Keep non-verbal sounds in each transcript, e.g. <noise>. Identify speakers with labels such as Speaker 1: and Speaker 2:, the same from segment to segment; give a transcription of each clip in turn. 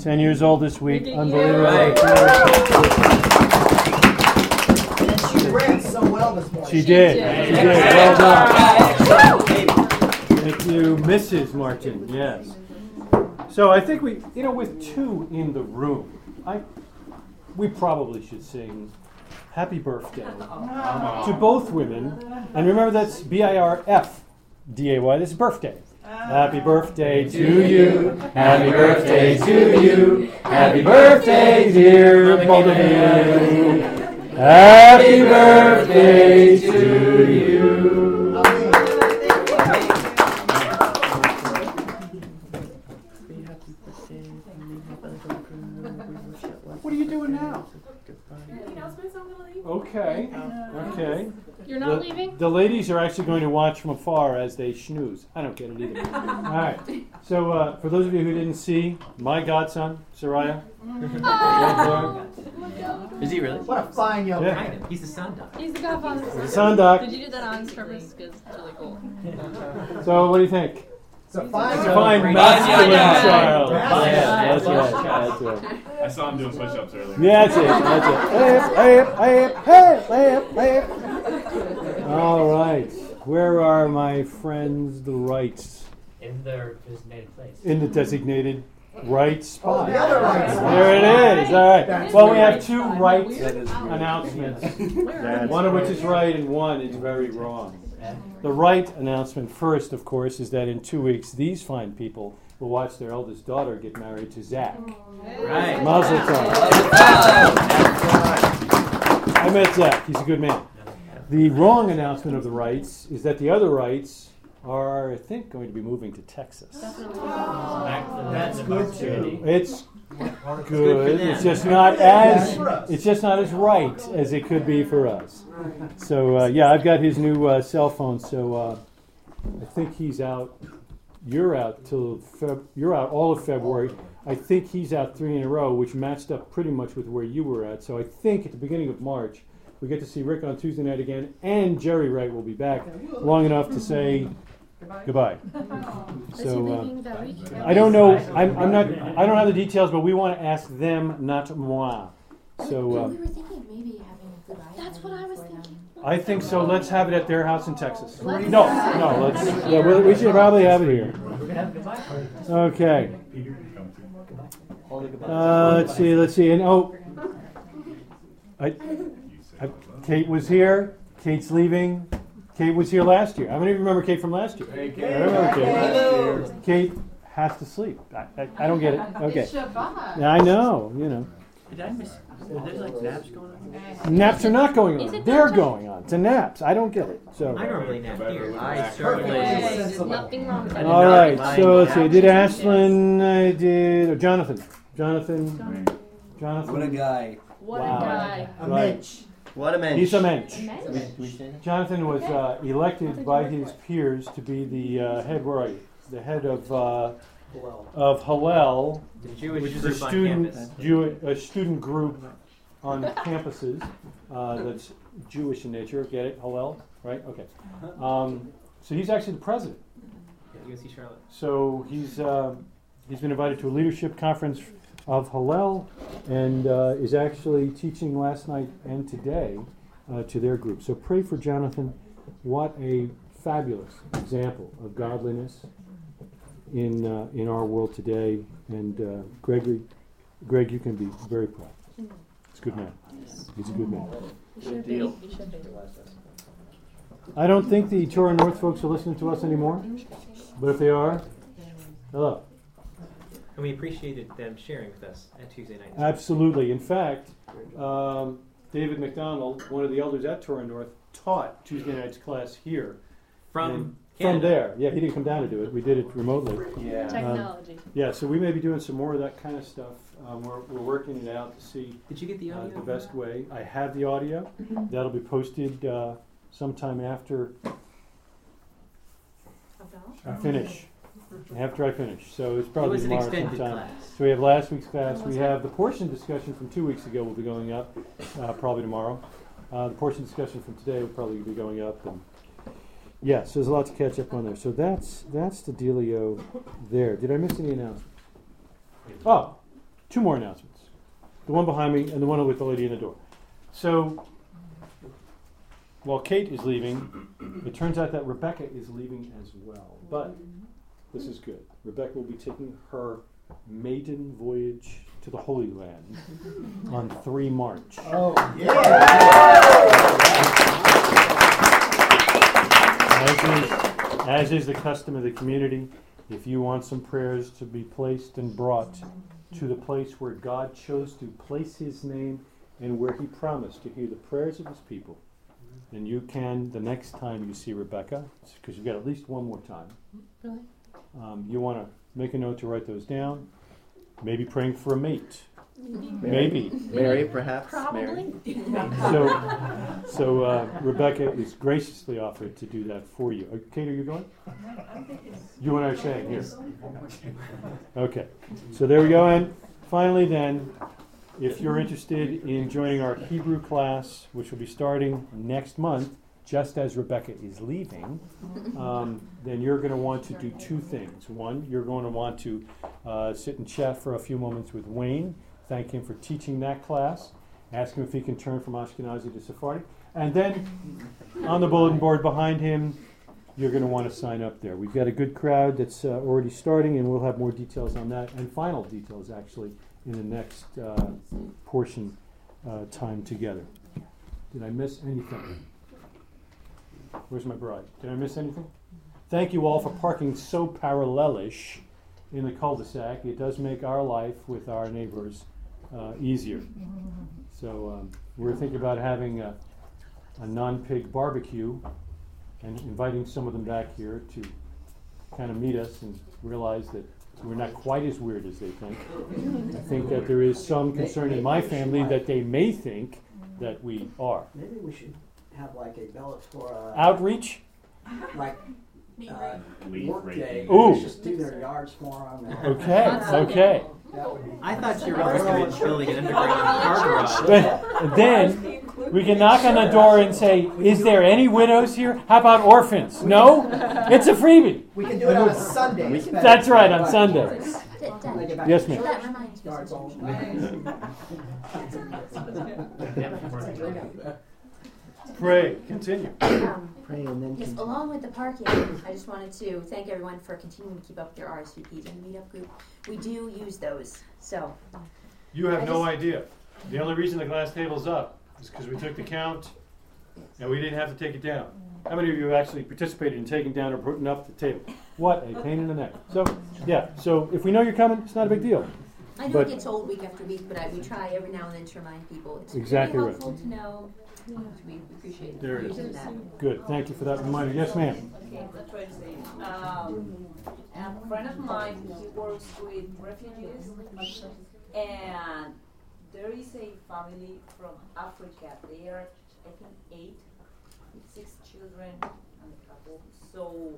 Speaker 1: 10 years old this week. Unbelievable.
Speaker 2: And she ran so well this morning.
Speaker 1: She did. She did. Well done. Thank you, Mrs. Martin. Yes. So I think we, you know, with two in the room, I, we probably should sing "Happy Birthday" <laughs> to both women. And remember, that's B-I-R-F-D-A-Y. This is birthday. Happy birthday to you. Happy birthday to you. Happy birthday, dear both of you. Happy birthday to you.
Speaker 3: You're not
Speaker 1: The-
Speaker 3: leaving?
Speaker 1: The ladies are actually going to watch from afar as they snooze. I don't get it either. <laughs> All right. So, uh, for those of you who didn't see, my godson, Soraya. right
Speaker 4: Is he really?
Speaker 2: What a fine young
Speaker 1: Yeah.
Speaker 2: man.
Speaker 4: He's the sun dog.
Speaker 3: He's the godfather.
Speaker 1: there. The son doc.
Speaker 5: Did you do that on purpose? Because it's really cool.
Speaker 1: So, what do you think?
Speaker 2: It's a fine
Speaker 1: It's a fine masculine
Speaker 4: yeah.
Speaker 1: child.
Speaker 2: Masculine.
Speaker 1: Yeah, that's right. That's right.
Speaker 6: I saw him doing push-ups earlier.
Speaker 1: Yeah, that's it. That's it. Hey, hey, hey, hey, hey. All right. Where are my friends, the rights?
Speaker 4: In their designated place.
Speaker 1: In the designated right
Speaker 2: Oh,
Speaker 1: spot.
Speaker 2: the other right spot.
Speaker 1: There it is. All right.
Speaker 2: That's
Speaker 1: Well, we
Speaker 2: right.
Speaker 1: have two right announcements. One of which is right and one is very wrong. The right announcement first, of course, is that in two weeks, these fine people will watch their eldest daughter get married to Zach.
Speaker 4: Right.
Speaker 1: Mazel tov. I met Zach. He's a good man. The wrong announcement of the rights is that the other rights are, I think, going to be moving to Texas.
Speaker 4: That's
Speaker 2: good, too.
Speaker 1: It's good. It's just not as it's just not as right as it could be for us. So uh, yeah, I've got his new uh, cell phone. So uh, I think he's out. You're out till Feb- you're out all of February. I think he's out three in a row, which matched up pretty much with where you were at. So I think at the beginning of March we get to see Rick on Tuesday night again, and Jerry Wright will be back long enough to say goodbye. <laughs>
Speaker 3: Is he
Speaker 1: So. Uh,
Speaker 3: leaving that week?
Speaker 1: I don't know. I'm, I'm not. I don't have the details, but we want to ask them, not moi. So uh,
Speaker 7: we were thinking maybe having a goodbye.
Speaker 3: That's what I was thinking.
Speaker 1: I think so. Let's have it at their house in Texas. No, no. Let's. Yeah, we, we should probably have it here. Okay. Uh, let's see. Let's see. And oh, I, I, Kate was here. Kate's leaving. Kate was here last year. I don't even remember Kate from last year. I remember Kate. Kate has to sleep. I, I, I don't get it. <laughs> Okay. I know. You know.
Speaker 4: Did I miss? Are there like naps going on?
Speaker 1: Naps are not going on. They're
Speaker 3: time?
Speaker 1: going on. To naps. I don't get it. So.
Speaker 4: I normally nap here. I certainly.
Speaker 3: there's nothing wrong with that.
Speaker 1: All
Speaker 4: not
Speaker 1: So let's see.
Speaker 4: naps.
Speaker 1: Did Ashlyn? I did. Or Jonathan. Jonathan. Jonathan.
Speaker 8: What a guy.
Speaker 3: What
Speaker 1: Wow.
Speaker 3: a guy.
Speaker 2: A
Speaker 1: Right.
Speaker 2: Mitch.
Speaker 8: What a man.
Speaker 1: He's a mensch.
Speaker 3: Mensch.
Speaker 1: Jonathan was uh, elected by his peers to be the uh, head. Where are you? The head of uh, of Hillel,
Speaker 4: The Jewish
Speaker 1: which is a student. Jew- a student group on campuses uh, that's Jewish in nature. Get it? Hillel, right? Okay. Um, so he's actually the president.
Speaker 4: Yeah, UNC Charlotte.
Speaker 1: So he's uh, he's been invited to a leadership conference of Hillel, and uh, is actually teaching last night and today uh, to their group. So pray for Jonathan. What a fabulous example of godliness in uh, in our world today. And uh, Gregory, Greg, you can be very proud. He's a good man. He's a good man.
Speaker 5: Good deal. You should be.
Speaker 1: I don't think the Torah North folks are listening to us anymore, but if they are, hello.
Speaker 4: And we appreciated them sharing with us at Tuesday night.
Speaker 1: Absolutely. In fact, um, David McDonald, one of the elders at Torah North, taught Tuesday night's class here.
Speaker 4: From
Speaker 1: And From there. Yeah, he didn't come down to do it. We did it remotely.
Speaker 8: Yeah.
Speaker 5: Technology.
Speaker 1: Yeah, so we may be doing some more of that kind of stuff. Um, we're, we're working it out to see
Speaker 4: Did you get the
Speaker 1: uh,
Speaker 4: audio?
Speaker 1: the best way. I have the audio. That'll be posted uh, sometime after I finish. After I finish. So it's
Speaker 4: It
Speaker 1: probably
Speaker 4: was an
Speaker 1: tomorrow
Speaker 4: extended
Speaker 1: sometime.
Speaker 4: class.
Speaker 1: So we have last week's class. We have the portion discussion from two weeks ago will be going up, uh, probably tomorrow. Uh, the portion discussion from today will probably be going up. And yeah, so there's a lot to catch up on there. So that's that's the dealio there. Did I miss any announcements? Oh, two more announcements. The one behind me and the one with the lady in the door. So, while Kate is leaving, it turns out that Rebecca is leaving as well. But this is good. Rebecca will be taking her maiden voyage to the Holy Land <laughs> on 3 March.
Speaker 2: Oh,
Speaker 1: As is, as is the custom of the community, if you want some prayers to be placed and brought to the place where God chose to place his name and where he promised to hear the prayers of his people, then you can, the next time you see Rebecca, because you've got at least one more time,
Speaker 5: Really?
Speaker 1: Um, you want to make a note to write those down. Maybe praying for a mate. Maybe.
Speaker 3: Mary, perhaps.
Speaker 5: Probably.
Speaker 1: So, so uh, Rebecca is graciously offered to do that for you. Uh, Kate, are you going? You and I are saying here. Okay, so there we go. And finally, then, if you're interested in joining our Hebrew class, which will be starting next month, just as Rebecca is leaving, um, then you're going to want to do two things. One, you're going to want to uh, sit and chat for a few moments with Wayne, thank him for teaching that class, ask him if he can turn from Ashkenazi to Sephardi, and then on the bulletin board behind him, you're going to want to sign up there. We've got a good crowd that's uh, already starting, and we'll have more details on that, and final details actually, in the next uh, portion uh, time together. Did I miss anything? Where's my bride? Did I miss anything? Thank you all for parking so parallelish in the cul-de-sac. It does make our life with our neighbors uh, easier. So um, we're thinking about having a, a non-pig barbecue and inviting some of them back here to kind of meet us and realize that we're not quite as weird as they think. I think that there is some concern in my family that they may think that we are.
Speaker 6: Maybe we should have like a Bellator, uh,
Speaker 1: Outreach?
Speaker 6: like, uh, work day.
Speaker 1: Ooh.
Speaker 6: Just do their yards for them.
Speaker 1: Okay, okay.
Speaker 6: That would be.
Speaker 4: I thought you were recommending building an underground <laughs> car garage.
Speaker 1: Then we can knock on the door and say, "Is there any widows here? How about orphans? No, it's a freebie."
Speaker 6: We can do it on a Sunday.
Speaker 1: That's right, on
Speaker 6: but-
Speaker 1: Sundays.
Speaker 7: Dad, Dad,
Speaker 6: Make it back
Speaker 1: Yes, ma'am.
Speaker 7: that reminds me.
Speaker 6: Yards all-
Speaker 1: Pray, continue.
Speaker 7: Um, <coughs>
Speaker 3: Pray and then.
Speaker 7: Yes,
Speaker 3: continue.
Speaker 7: along with the parking, I just wanted to thank everyone for continuing to keep up with their RSVPs and meetup group. We do use those, so
Speaker 1: You have no idea. The only reason the glass table's up is because we took the count and we didn't have to take it down. How many of you have actually participated in taking down or putting up the table? What a pain in the neck. So, yeah, so if we know you're coming, it's not a big deal.
Speaker 7: I know
Speaker 1: But-
Speaker 7: it gets old week after week, but I, we try every now and then to remind people. It's
Speaker 1: Exactly
Speaker 7: really
Speaker 1: right.
Speaker 7: helpful to know. We appreciate
Speaker 1: There it
Speaker 7: using
Speaker 1: is.
Speaker 7: that.
Speaker 1: Good, thank you for that reminder. Yes, ma'am.
Speaker 8: Okay, that's what I'm saying. Um, a friend of mine, he works with refugees, and there is a family from Africa. They are, I think, eight, six children and a couple. So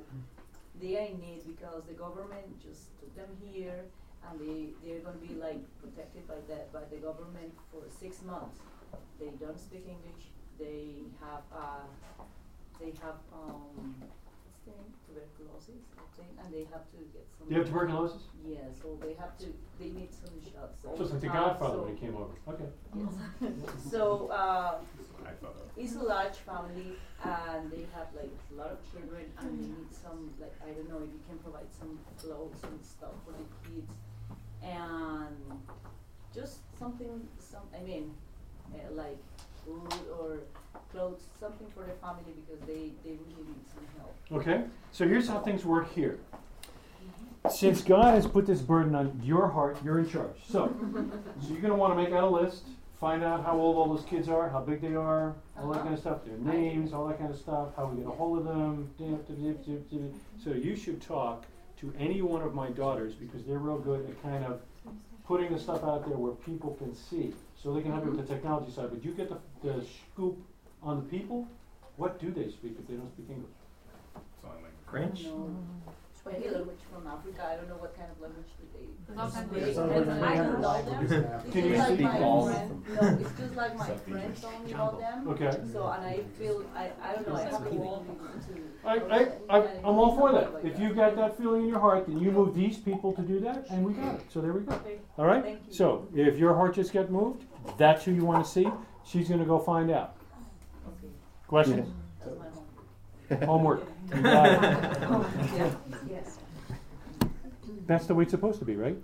Speaker 8: they are in need because the government just took them here, and they they're going to be like protected by the by the government for six months. They don't speak English. They have uh, they have um, what's the name? tuberculosis, I think, and they have to get some.
Speaker 1: You have tuberculosis?
Speaker 8: Yeah, so they have to. They need some shots.
Speaker 1: Just like the Godfather
Speaker 8: so-
Speaker 1: when he came over. Okay.
Speaker 8: Yes. so uh, it's a large family, and they have like a lot of children, and they need some like I don't know if you can provide some clothes and stuff for the kids, and just something. Some I mean, uh, like food or clothes, something for the family because they they really need some help.
Speaker 1: Okay, so here's how things work here. Since God has put this burden on your heart, you're in charge. So, so you're going to want to make out a list, find out how old all those kids are, how big they are, all that kind of stuff, their names, all that kind of stuff, how we get a hold of them. So you should talk to any one of my daughters because they're real good at kind of putting the stuff out there where people can see. So they can help you with the technology side. But you get the, the scoop on the people. What do they speak if they don't speak English?
Speaker 4: French?
Speaker 8: No. Swahili language from Africa. I don't know what kind of language do they.
Speaker 5: There's all kinds of
Speaker 8: speak.
Speaker 2: There's
Speaker 5: It's
Speaker 2: over
Speaker 8: And I
Speaker 2: 300
Speaker 8: know them.
Speaker 2: languages now.
Speaker 8: It's
Speaker 1: Can you
Speaker 8: just like
Speaker 1: speak
Speaker 8: my
Speaker 1: all of
Speaker 8: friend- No, it's just like my friend told me about them.
Speaker 1: Okay.
Speaker 8: So, and I feel, I, I don't know, I have to walk into.
Speaker 1: I, I, I, I'm all for that. If you've got that feeling in your heart, then you move these people to do that, and we got it. So there we go. All right? So if your heart just got moved, that's who you want to see. She's going to go find out.
Speaker 8: Okay,
Speaker 1: Questions?
Speaker 8: that's my home.
Speaker 1: Homework. You. <laughs>
Speaker 8: Yes, yes.
Speaker 1: That's the way it's supposed to be, right?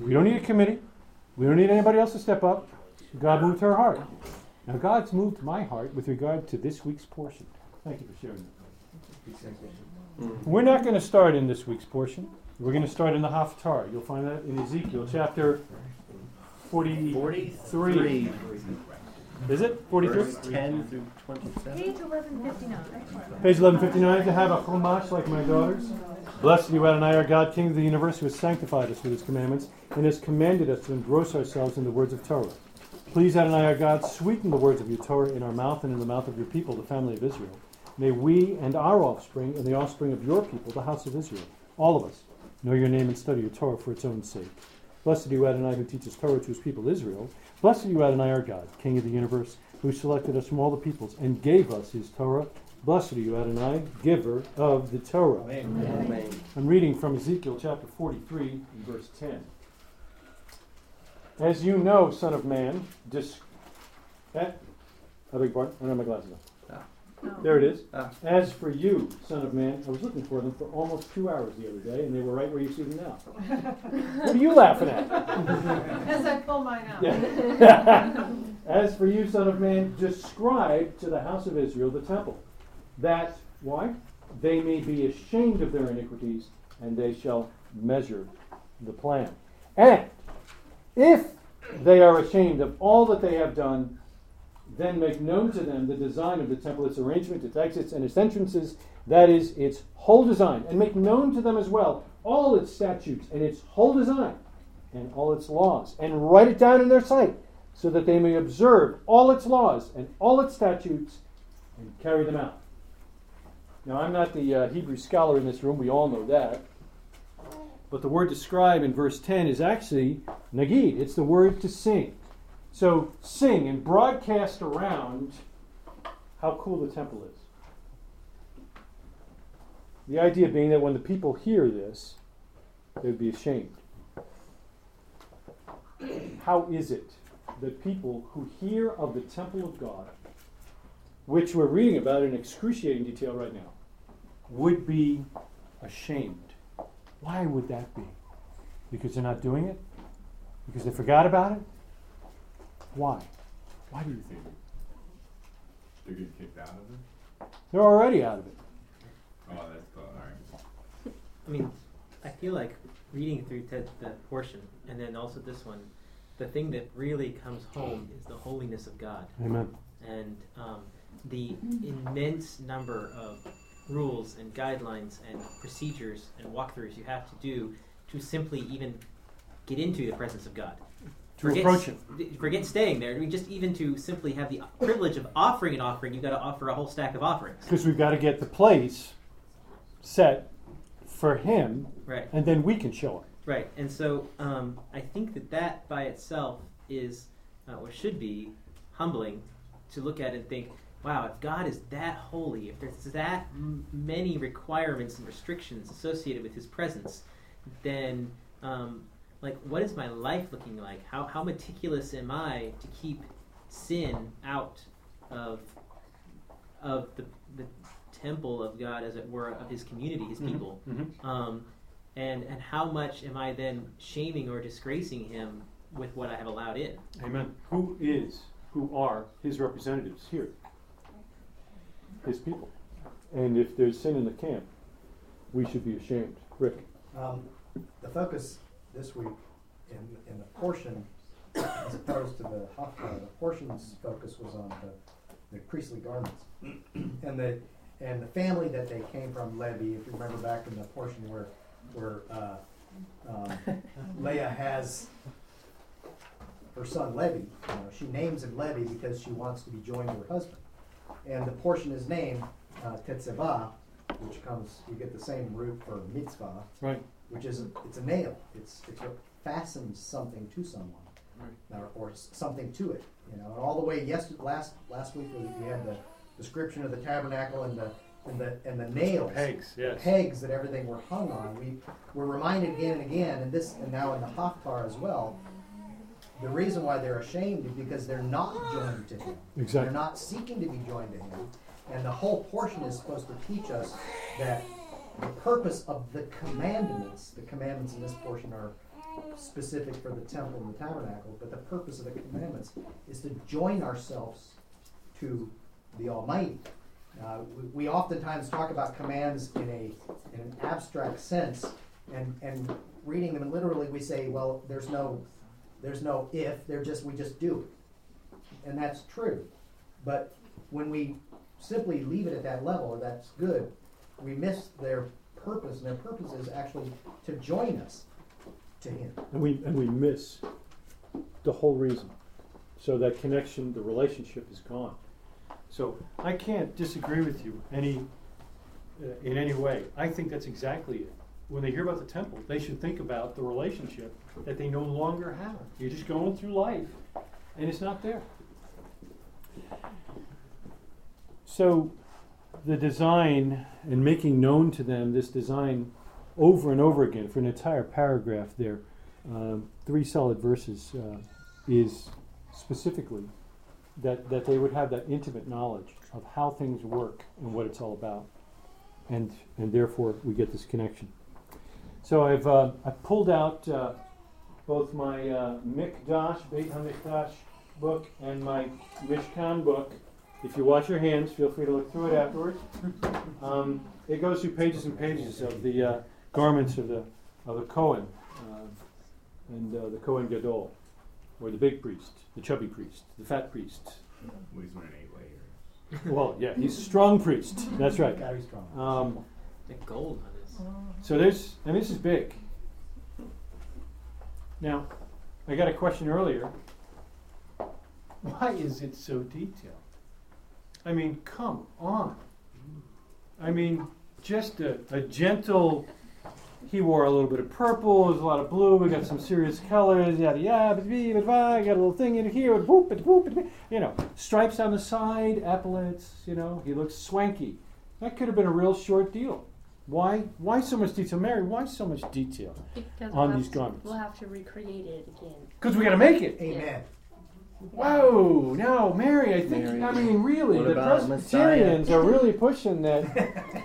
Speaker 1: We don't need a committee. We don't need anybody else to step up. God moved her heart. Now, God's moved my heart with regard to this week's portion. Thank you for sharing that. Mm. We're not going to start in this week's portion. We're going to start in the Haftarah. You'll find that in Ezekiel chapter 43.
Speaker 3: Forty-three.
Speaker 1: Is it? 43?
Speaker 3: Ten through twenty-seven.
Speaker 7: Page eleven fifty-nine.
Speaker 1: Page 1159, to have a chumash like my daughters. Blessed are you, Adonai, our God, King of the universe, who has sanctified us with his commandments and has commanded us to engross ourselves in the words of Torah. Please, Adonai, our God, sweeten the words of your Torah in our mouth and in the mouth of your people, the family of Israel. May we and our offspring and the offspring of your people, the house of Israel, all of us, know your name and study your Torah for its own sake. Blessed are you, Adonai, who teaches Torah to his people Israel. Blessed are you, Adonai, our God, King of the universe, who selected us from all the peoples and gave us his Torah. Blessed are you, Adonai, giver of the Torah.
Speaker 3: Amen.
Speaker 1: I'm reading from Ezekiel chapter 43, verse 10. As you know, Son of Man, dis- eh, I beg pardon, I don't have my glasses on. There it is.
Speaker 3: Ah.
Speaker 1: As for you, Son of Man, I was looking for them for almost two hours the other day, and they were right where you see them now. <laughs> what are you laughing at? <laughs>
Speaker 5: As I pull mine out.
Speaker 1: Yeah. <laughs> As for you, Son of Man, describe to the house of Israel the temple, that, why? They may be ashamed of their iniquities, and they shall measure the plan. And if they are ashamed of all that they have done, then make known to them the design of the temple, its arrangement, its exits, and its entrances, that is, its whole design, and make known to them as well all its statutes and its whole design and all its laws, and write it down in their sight, so that they may observe all its laws and all its statutes and carry them out. Now, I'm not the uh, Hebrew scholar in this room, we all know that. But the word describe in verse 10 is actually nagid, it's the word to sing. So, sing and broadcast around how cool the temple is. The idea being that when the people hear this, they would be ashamed. How is it that people who hear of the temple of God, which we're reading about in excruciating detail right now, would be ashamed? Why would that be? Because they're not doing it? Because they forgot about it? Why? Why do you think?
Speaker 9: they're getting kicked out of it?
Speaker 1: They're already out of it.
Speaker 9: Oh, that's cool, alright.
Speaker 4: I mean, I feel like reading through Ted, that portion and then also this one, the thing that really comes home is the holiness of God
Speaker 1: Amen.
Speaker 4: and um, the immense number of rules and guidelines and procedures and walkthroughs you have to do to simply even get into the presence of God.
Speaker 1: To approach
Speaker 4: s-
Speaker 1: Him.
Speaker 4: d- Forget staying there. I mean, just even to simply have the privilege of offering an offering, you've got to offer a whole stack of offerings.
Speaker 1: Because we've got to get the place set for Him,
Speaker 4: Right.
Speaker 1: and then we can show up.
Speaker 4: Right, and so um, I think that that by itself is, uh, or should be, humbling to look at and think, wow, if God is that holy, if there's that m- many requirements and restrictions associated with His presence, then um, like what is my life looking like? How how meticulous am I to keep sin out of of the the temple of God, as it were, of His community, His
Speaker 1: Mhm.
Speaker 4: people?
Speaker 1: Mhm.
Speaker 4: um, and and how much am I then shaming or disgracing him with what I have allowed in?
Speaker 1: Amen. Who is, who are His representatives here? His people. And if there's sin in the camp, we should be ashamed. Rick.
Speaker 2: Um, the focus this week in, in the portion, as opposed to the Haftarah, the portion's focus was on the, the priestly garments. and the and the family that they came from, Levi, if you remember back in the portion where where uh, um, <laughs> Leah has her son Levi, you know, she names him Levi because she wants to be joined to her husband. And the portion is named uh, Tetzaveh, which comes, you get the same root for mitzvah,
Speaker 1: Right.
Speaker 2: Which is, it's a nail. It's, it's what fastens something to someone.
Speaker 1: Right.
Speaker 2: Or, or something to it, you know, and all the way, yes, last, last week we, we had the description of the tabernacle and the, and the, and the nails.
Speaker 1: Pegs, yes.
Speaker 2: Pegs that everything were hung on. We were reminded again and again, and this, and now in the Haftar as well, the reason why they're ashamed is because they're not joined to him.
Speaker 1: Exactly.
Speaker 2: They're not seeking to be joined to him. And the whole portion is supposed to teach us that the purpose of the commandments, the commandments in this portion are specific for the temple and the tabernacle, but the purpose of the commandments is to join ourselves to the Almighty. Uh, we, we oftentimes talk about commands in a in an abstract sense, and and reading them literally, we say, well, there's no there's no if, they're just we just do it, and that's true. But when we simply leave it at that level, that's good, we miss their purpose, and their purpose is actually to join us to Him.
Speaker 1: And we, and we miss the whole reason. So that connection, the relationship is gone. So I can't disagree with you any, uh, in any way. I think that's exactly it. When they hear about the temple, they should think about the relationship that they no longer have. You're just going through life, and it's not there. So the design and making known to them this design over and over again for an entire paragraph there, um, three solid verses, uh, is specifically that, that they would have that intimate knowledge of how things work and what it's all about. And, and therefore, we get this connection. So I've, uh, I've pulled out uh, both my uh, Mikdash, Beit HaMikdash book and my Mishkan book. If you wash your hands, feel free to look through it afterwards. Um, it goes through pages and pages of the uh, garments of the of the Cohen uh, and uh, the Cohen Gadol, or the big priest, the chubby priest, the fat priest.
Speaker 9: Well, he's wearing eight layers.
Speaker 1: Well, yeah, he's a strong priest. That's right.
Speaker 2: Gotta be strong.
Speaker 1: Um,
Speaker 4: The gold on this.
Speaker 1: so there's, and this is big. Now, I got a question earlier. Why is it so detailed? I mean, come on. I mean, just a, a gentle. He wore a little bit of purple. There's a lot of blue. We got some serious colors. Yada yada. But bee, got a little thing in here. Whoop, but whoop, but whoop. You know, stripes on the side, epaulets. You know, he looks swanky. That could have been a real short deal. Why? Why so much detail, Mary? Why so much detail?
Speaker 10: Because
Speaker 1: on
Speaker 10: we'll
Speaker 1: these
Speaker 10: have to-
Speaker 1: garments.
Speaker 10: We'll have to recreate it again.
Speaker 1: Because we got to make it.
Speaker 2: Amen.
Speaker 1: Whoa, no, Mary, I think,
Speaker 3: Mary.
Speaker 1: I mean, really,
Speaker 3: What
Speaker 1: the Presbyterians are really pushing that.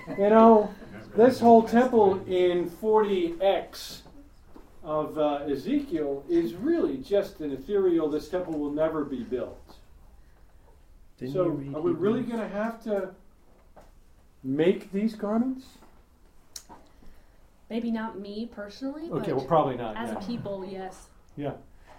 Speaker 1: <laughs> you know, this whole temple in 40x of uh, Ezekiel is really just an ethereal, this temple will never be built.
Speaker 3: Didn't
Speaker 1: so, are we really going to have to make these garments?
Speaker 10: Maybe not me personally,
Speaker 1: Okay,
Speaker 10: but
Speaker 1: well, probably not.
Speaker 10: as
Speaker 1: yeah.
Speaker 10: a people, yes.
Speaker 1: yeah.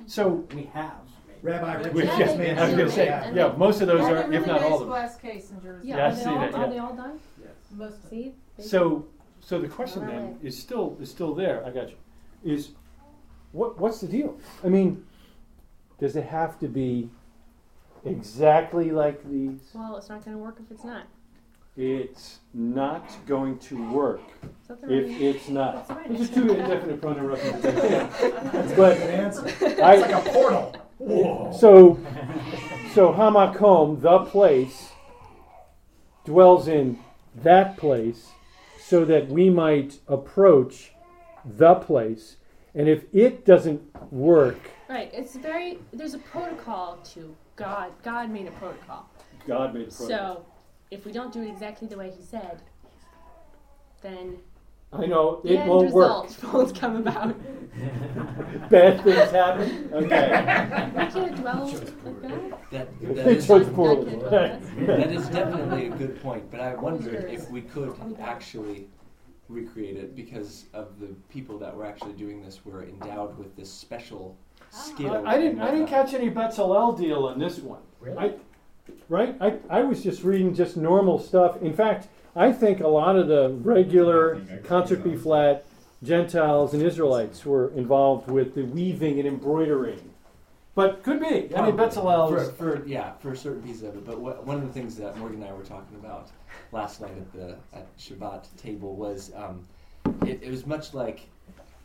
Speaker 1: So,
Speaker 6: We have.
Speaker 2: Rabbi
Speaker 1: we-
Speaker 2: Richard
Speaker 10: Yeah,
Speaker 2: just
Speaker 10: they-
Speaker 2: made
Speaker 1: I was going to say,
Speaker 10: And
Speaker 1: yeah, most of those are, if not all of them.
Speaker 5: glass case in Jersey.
Speaker 10: Yeah,
Speaker 1: Yeah, I
Speaker 10: are they
Speaker 1: see
Speaker 10: all,
Speaker 1: that,
Speaker 10: are they all done? Yes.
Speaker 5: Most of them.
Speaker 10: See? They-
Speaker 1: So, so the question
Speaker 10: On
Speaker 1: then
Speaker 10: way.
Speaker 1: is still is still there. I got you. Is what what's the deal? I mean, does it have to be exactly like these?
Speaker 10: Well, it's not going to work if it's not.
Speaker 1: It's not going to work
Speaker 10: Is
Speaker 1: if
Speaker 10: right?
Speaker 1: it's not.
Speaker 10: That's the right
Speaker 1: Those are
Speaker 10: answer.
Speaker 1: two indefinite pronoun references. <laughs>
Speaker 2: That's
Speaker 1: But-
Speaker 2: a good answer. It's
Speaker 1: I-
Speaker 2: like a portal. Whoa.
Speaker 1: So, so Hamakom, the place, dwells in that place, so that we might approach the place. And if it doesn't work,
Speaker 10: Right. It's very. There's a protocol to God. God made a protocol.
Speaker 1: God made the protocol.
Speaker 10: So, if we don't do it exactly the way He said, then
Speaker 1: I know it
Speaker 10: end
Speaker 1: won't work.
Speaker 10: results won't come about.
Speaker 1: Bad things happen. Okay.
Speaker 10: We can't dwell like that.
Speaker 11: That,
Speaker 1: They <laughs>
Speaker 11: that, is,
Speaker 1: chose
Speaker 10: Not-
Speaker 1: poorly.
Speaker 10: not good.
Speaker 11: that is definitely a good point, but I
Speaker 10: wondered
Speaker 11: if we could actually recreate it because of the people that were actually doing this were endowed with this special skill.
Speaker 1: I, I didn't. I didn't
Speaker 11: uh,
Speaker 1: catch any Betzalel deal on this one.
Speaker 2: Really?
Speaker 1: I, right? I, I was just reading just normal stuff. In fact, I think a lot of the regular concert B flat Gentiles and Israelites were involved with the weaving and embroidering But could be. I mean, Bezalel
Speaker 11: for, for yeah for certain pieces of it. But what, one of the things that Morgan and I were talking about last night at the at Shabbat table was um, it, it was much like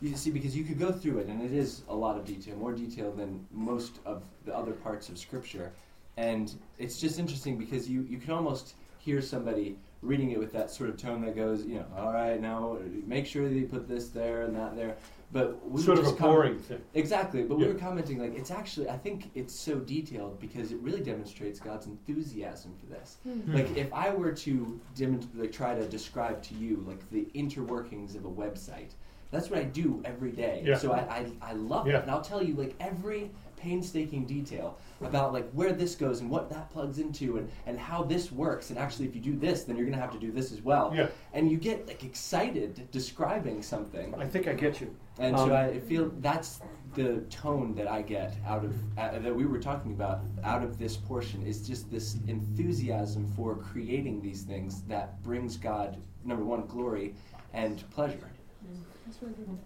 Speaker 11: you see because you could go through it and it is a lot of detail, more detail than most of the other parts of Scripture, and it's just interesting because you you can almost hear somebody reading it with that sort of tone that goes, you know, all right, now make sure that you put this there and that there. But we
Speaker 1: Sort
Speaker 11: were
Speaker 1: of a
Speaker 11: just com-
Speaker 1: boring thing.
Speaker 11: Exactly, but we
Speaker 1: Yeah.
Speaker 11: were commenting like it's actually I think it's so detailed because it really demonstrates God's enthusiasm for this.
Speaker 1: Hmm.
Speaker 11: Like if I were to dem- like try to describe to you like the interworkings of a website, that's what I do every day.
Speaker 1: Yeah.
Speaker 11: So I, I, I love
Speaker 1: Yeah.
Speaker 11: it, and I'll tell you like every painstaking detail about like where this goes and what that plugs into and, and how this works and actually if you do this then you're gonna have to do this as well
Speaker 1: Yeah.
Speaker 11: and you get like excited describing something
Speaker 1: I think I get you.
Speaker 11: and
Speaker 1: Um,
Speaker 11: so I feel that's the tone that I get out of uh, that we were talking about out of this portion is just this enthusiasm for creating these things that brings God number one glory and pleasure.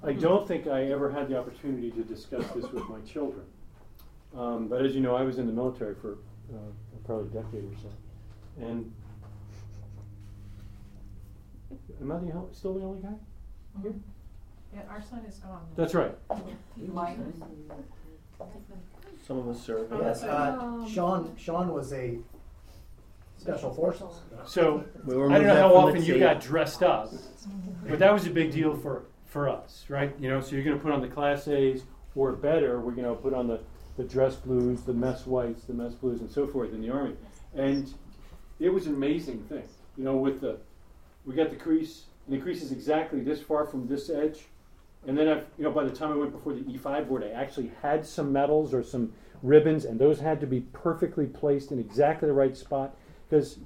Speaker 1: I don't think I ever had the opportunity to discuss this with my children. Um, but as you know, I was in the military for uh, probably a decade or so. And am I the, hel- still the only guy? Here?
Speaker 5: Yeah, our son is gone.
Speaker 1: That's right.
Speaker 3: Some of us serve.
Speaker 2: Yes, uh, Sean, Sean was a special forces.
Speaker 1: So
Speaker 3: We'll
Speaker 1: I don't know how often you got dressed up, but that was a big deal for, for us, right? You know, so you're going to put on the Class A's or better. We're going to put on the, the dress blues, the mess whites, the mess blues, and so forth in the Army. And it was an amazing thing. You know, with the, we got the crease, and the crease is exactly this far from this edge. And then, I've, you know, by the time I went before the E5 board, I actually had some medals or some ribbons, and those had to be perfectly placed in exactly the right spot because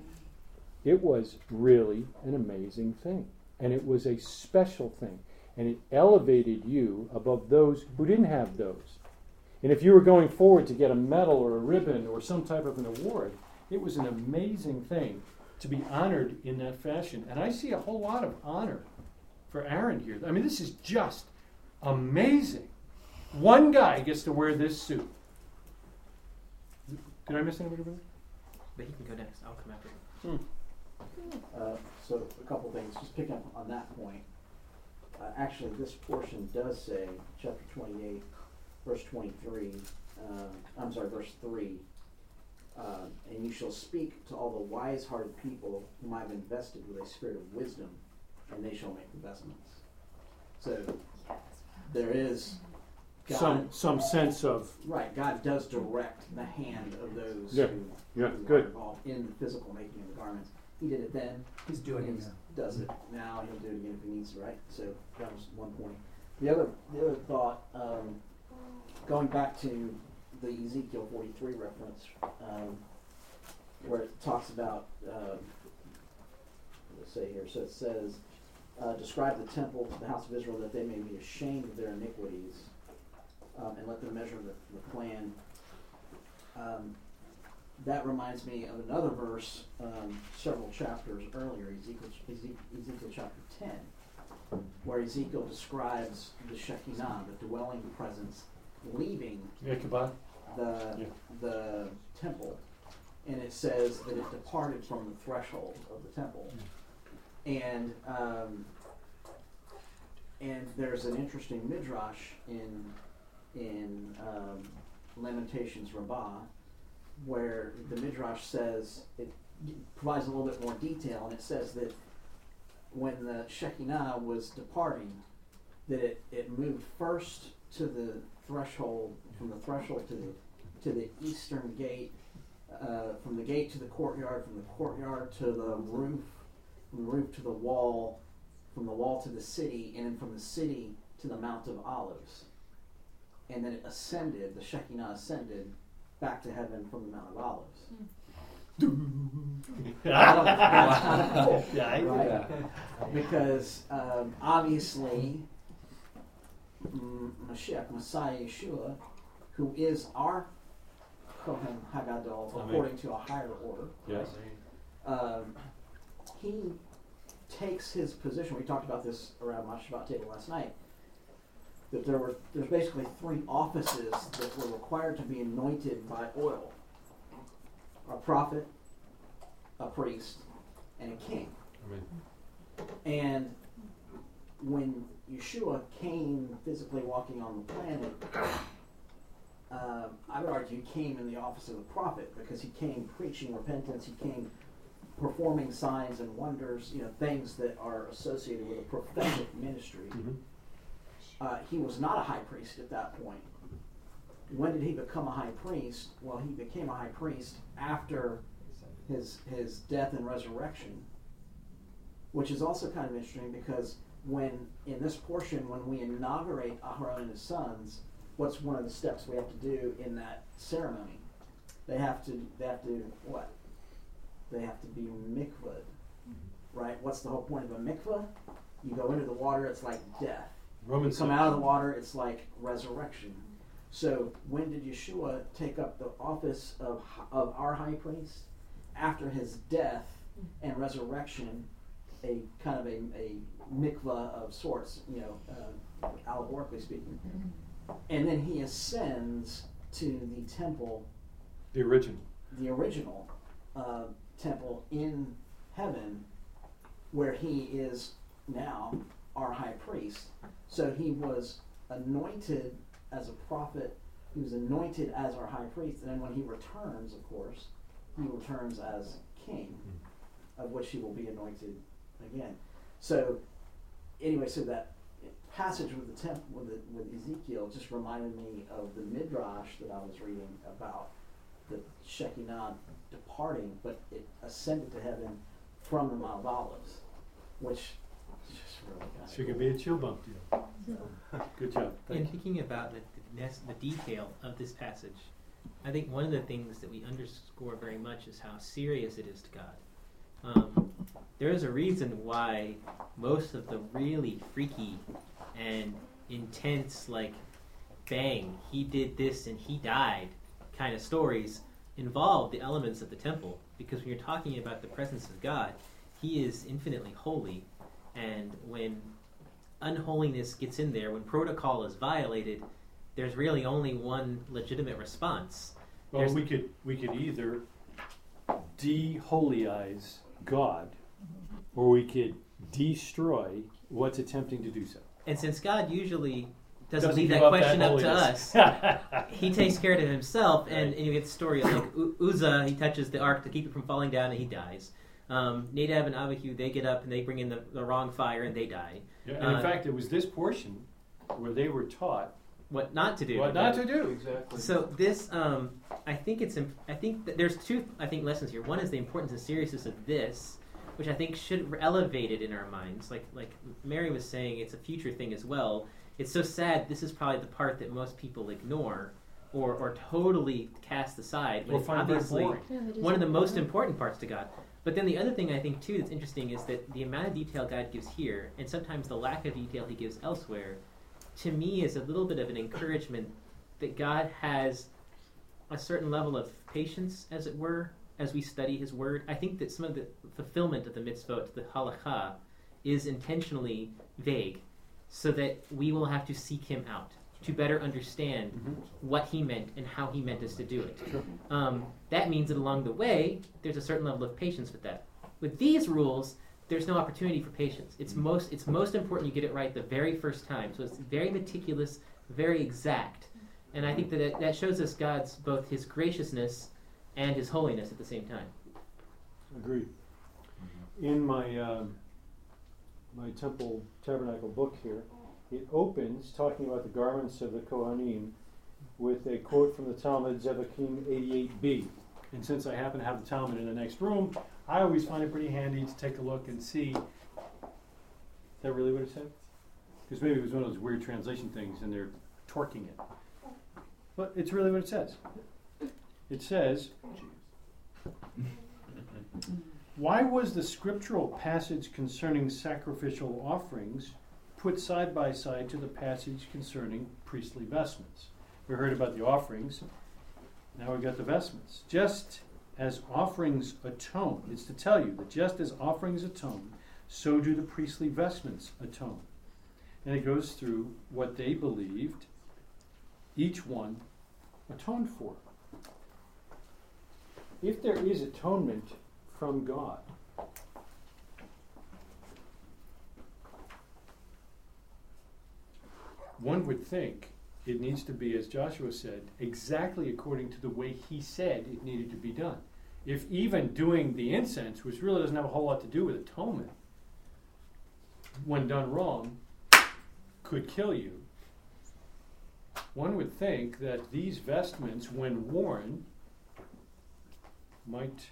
Speaker 1: it was really an amazing thing. And it was a special thing. And it elevated you above those who didn't have those. And if you were going forward to get a medal or a ribbon or some type of an award, it was an amazing thing to be honored in that fashion. And I see a whole lot of honor for Aaron here. I mean, this is just amazing. One guy gets to wear this suit. Did I miss anybody? Billy?
Speaker 4: But he can go next. I'll come after him.
Speaker 6: Uh, so a couple things, just picking up on that point. Uh, actually, this portion does say, chapter twenty-eight, verse twenty-three, uh, I'm sorry, verse three. Uh, and you shall speak to all the wise-hearted people whom I have invested with a spirit of wisdom, and they shall make investments. So there is God,
Speaker 1: Some some sense of
Speaker 6: right. God does direct the hand of those
Speaker 1: Yeah.
Speaker 6: who,
Speaker 1: Yeah,
Speaker 6: who
Speaker 1: good.
Speaker 6: are involved in the physical making of the garments. He did it then.
Speaker 2: He's doing it
Speaker 6: He
Speaker 2: now.
Speaker 6: Does it now? He'll do it again if he needs to, right? So that was one point. The other, the other thought, um, going back to the Ezekiel 43 reference, um, where it talks about, um, let's say here, so it says, uh, describe the temple to the house of Israel that they may be ashamed of their iniquities, um, and let them measure the, the plan. Um, that reminds me of another verse um, several chapters earlier, Ezekiel, Ezekiel, Ezekiel chapter 10, where Ezekiel describes the Shekinah, the dwelling presence, leaving
Speaker 1: Ichabod.
Speaker 6: the,
Speaker 1: Yeah.
Speaker 6: the temple. And it says that it departed from the threshold of the temple. And, um, and there's an interesting midrash in, in um, Lamentations Rabbah where the midrash says it provides a little bit more detail, and it says that when the Shekinah was departing, that it, it moved first to the threshold, from the threshold to the to the eastern gate, uh, from the gate to the courtyard, from the courtyard to the roof, from the roof to the wall, from the wall to the city, and then from the city to the Mount of Olives. And then it ascended, the Shekinah ascended back to heaven from the Mount of Olives. That's kind of cool, right? Because um, obviously, mm, Mashiach, Messiah Yeshua, who is our Kohen Hagadol
Speaker 1: Amen.
Speaker 6: according to a higher order,
Speaker 1: Yes.
Speaker 6: um, he takes his position. We talked about this around my Shabbat table last night. that there were there's basically three offices that were required to be anointed by oil: a prophet, a priest, and a king. Amen. And when Yeshua came physically walking on the planet, uh, I would argue came in the office of the prophet because he came preaching repentance. He came performing signs and wonders, you know, things that are associated with a prophetic ministry. Uh, he was not a high priest at that point. When did he become a high priest? Well, he became a high priest after his his death and resurrection, which is also kind of interesting because when in this portion when we inaugurate Aharon and his sons, what's one of the steps we have to do in that ceremony? They have to they have to what? They have to be mikvah, right? What's the whole point of a mikvah? You go into the water, it's like death.
Speaker 1: Roman
Speaker 6: You come out of the water, it's like resurrection. So when did Yeshua take up the office of of our high priest? After his death and resurrection, a kind of a, a mikvah of sorts, you know, uh, allegorically speaking. And then he ascends to the temple,
Speaker 1: The original.
Speaker 6: the original uh, temple in heaven, where he is now our high priest. So he was anointed as a prophet. He was anointed as our high priest, and then when he returns, of course, he returns as king, of which he will be anointed again. So, anyway, so that passage with the temple with, the, with Ezekiel just reminded me of the midrash that I was reading about the Shekinah departing, but it ascended to heaven from the Mount of Olives, which is just really kind
Speaker 1: So it could be a chill bump deal. <laughs> Good job.
Speaker 4: In
Speaker 1: you.
Speaker 4: thinking about the, the, the detail of this passage, I think one of the things that we underscore very much is how serious it is to God. Um, there is a reason why most of the really freaky and intense, like, bang, he did this and he died kind of stories involve the elements of the temple. Because when you're talking about the presence of God, he is infinitely holy. And when unholiness gets in there, when protocol is violated, there's really only one legitimate response.
Speaker 1: Well,
Speaker 4: There's-
Speaker 1: we could we could either de-holyize God, or we could destroy what's attempting to do so.
Speaker 4: And since God usually doesn't,
Speaker 1: Doesn't
Speaker 4: leave that
Speaker 1: up
Speaker 4: question
Speaker 1: that
Speaker 4: up to us, <laughs> he takes care of it himself. And,
Speaker 1: Right.
Speaker 4: and you get the story of like Uzzah, he touches the ark to keep it from falling down, and he dies. Um, Nadab and Abihu, they get up and they bring in the, the wrong fire, and they die.
Speaker 1: Yeah, and in
Speaker 4: Uh,
Speaker 1: fact, it was this portion where they were taught
Speaker 4: What not to do?
Speaker 1: what not to do. Exactly.
Speaker 4: So this, um, I think it's, imp- I think that there's two, I think lessons here. One is the importance and seriousness of this, which I think should elevate it in our minds. Like like Mary was saying, it's a future thing as well. It's so sad. This is probably the part that most people ignore, or or totally cast aside. When
Speaker 1: Or
Speaker 4: it's obviously
Speaker 1: boring.
Speaker 10: Yeah,
Speaker 4: one of the most
Speaker 10: important.
Speaker 4: important parts to God. But then the other thing I think too that's interesting is that the amount of detail God gives here, and sometimes the lack of detail He gives elsewhere, to me is a little bit of an encouragement that God has a certain level of patience, as it were, as we study His Word. I think that some of the fulfillment of the mitzvot, the halakha, is intentionally vague, so that we will have to seek Him out to better understand
Speaker 1: Mhm.
Speaker 4: what He meant and how He meant us to do it.
Speaker 1: Sure.
Speaker 4: Um, that means that along the way, there's a certain level of patience with that. With these rules, there's no opportunity for patience. It's most it's most important you get it right the very first time. So it's very meticulous, very exact, and I think that it, that shows us God's both His graciousness and His holiness at the same time.
Speaker 1: Agreed. In my um, my temple tabernacle book here, it opens talking about the garments of the Kohanim with a quote from the Talmud Zevachim 88b. And since I happen to have the Talmud in the next room, I always find it pretty handy to take a look and see. Is that really what it said? Because maybe it was one of those weird translation things and they're torquing it. But it's really what it says. It says, Why was the scriptural passage concerning sacrificial offerings put side by side to the passage concerning priestly vestments? We heard about the offerings. Now we've got the vestments. Just as offerings atone, it's to tell you that just as offerings atone, so do the priestly vestments atone. and it goes through what they believed each one atoned for. If there is atonement from God, one would think it needs to be, as Joshua said, exactly according to the way he said it needed to be done. If even doing the incense, which really doesn't have a whole lot to do with atonement, when done wrong, could kill you, one would think that these vestments, when worn, might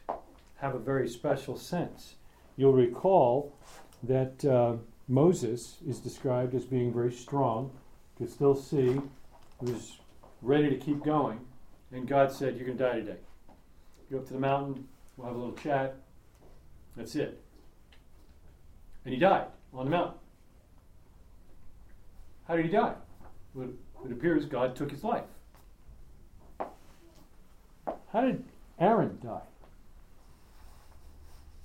Speaker 1: have a very special sense. You'll recall that uh, Moses is described as being very strong, could still see, was ready to keep going, and God said, You're going to die today. Go up to the mountain, we'll have a little chat. That's it. And he died on the mountain. How did he die? Well, it appears God took his life. How did Aaron died.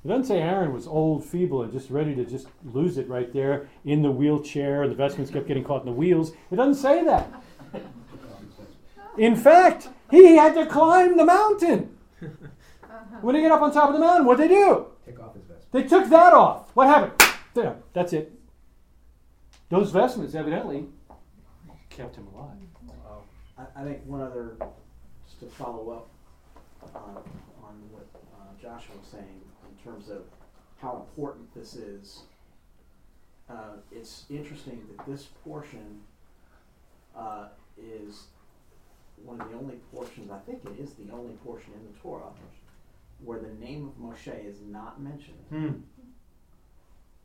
Speaker 1: It doesn't say Aaron was old, feeble, and just ready to just lose it right there in the wheelchair. And the vestments kept getting caught in the wheels. It doesn't say that. In fact, he had to climb the mountain. Uh-huh. When they get up on top of the mountain, what they do?
Speaker 2: Take off his vest.
Speaker 1: They took that off. What happened? There, that's it. Those vestments evidently kept him alive.
Speaker 6: I, I think one other, just to follow up on, on what uh, Joshua was saying in terms of how important this is. Uh, it's interesting that this portion uh, is one of the only portions, I think it is the only portion in the Torah where the name of Moshe is not mentioned.
Speaker 1: Hmm.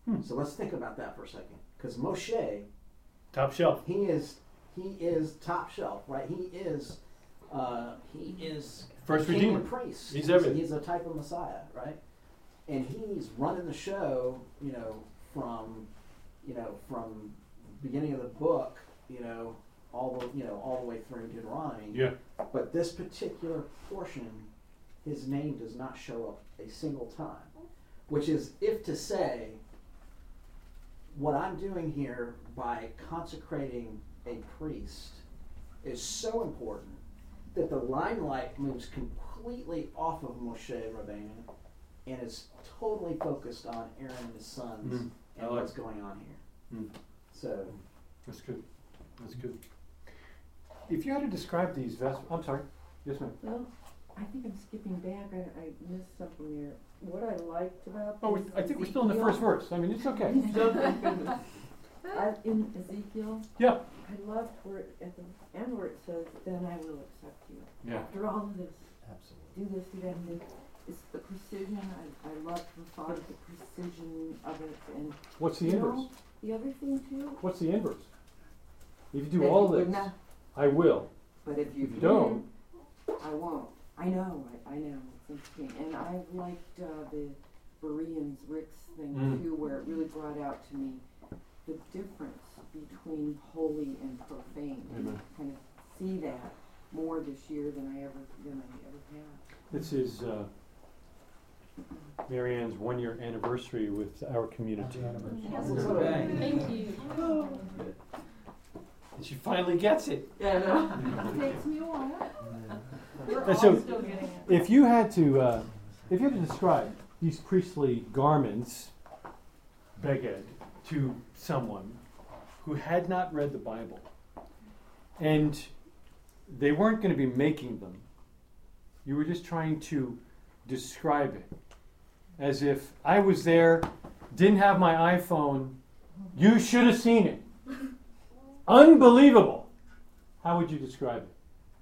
Speaker 1: Hmm.
Speaker 6: So let's think about that for a second. Because Moshe,
Speaker 1: Top shelf.
Speaker 6: he is he is top shelf, right? He is uh, he is
Speaker 1: First
Speaker 6: king
Speaker 1: Redeemer.
Speaker 6: priest.
Speaker 1: He's everything.
Speaker 6: He's a type of Messiah, right? And he's running the show, you know, from you know from beginning of the book, you know, all the you know all the way through Deuteronomy.
Speaker 1: Yeah.
Speaker 6: But this particular portion, his name does not show up a single time, which is if to say, what I'm doing here by consecrating a priest is so important that the limelight moves completely off of Moshe Rabbeinu and is totally focused on Aaron and his sons
Speaker 1: Mm,
Speaker 6: and
Speaker 1: like
Speaker 6: what's going on here.
Speaker 1: Mm.
Speaker 6: So
Speaker 1: That's good. That's good. If you had to describe these vestments, I'm sorry. Yes, ma'am.
Speaker 12: Well, I think I'm skipping back. I, I missed something there. What I liked about
Speaker 1: Oh,
Speaker 12: this
Speaker 1: I think we're still in the first verse. I mean, it's okay. <laughs> <laughs> <laughs>
Speaker 12: Thank goodness. I, in Ezekiel,
Speaker 1: Yeah.
Speaker 12: I loved where it, at the end where it says, "Then I will accept you."
Speaker 1: Yeah.
Speaker 12: After all of this,
Speaker 2: Absolutely.
Speaker 12: do this, do that, and. It's the precision. I, I loved the thought of the precision of it, and
Speaker 1: What's the inverse?
Speaker 12: know, the other thing too.
Speaker 1: What's the inverse? If you do all
Speaker 12: you
Speaker 1: this,
Speaker 12: not-
Speaker 1: I will.
Speaker 12: But if you,
Speaker 1: If you don't,
Speaker 12: I won't. I know. I, I know. It's interesting, and I liked uh, the Bereans Rick's thing
Speaker 1: Mm.
Speaker 12: too, where it really brought out to me the difference between holy and profane. And
Speaker 1: Amen.
Speaker 12: I kind of see that more this year than I ever than I ever have.
Speaker 1: this is uh, Marianne's one year anniversary with our community.
Speaker 10: Thank you.
Speaker 1: And she finally gets it.
Speaker 12: Yeah, no.
Speaker 5: Takes me a while. We're
Speaker 1: And so,
Speaker 5: still getting it.
Speaker 1: if you had to, uh, if you had to describe these priestly garments, beged, to someone who had not read the Bible, and they weren't going to be making them, you were just trying to describe it as if I was there, didn't have my iPhone, you should have seen it. Unbelievable. How would you describe it?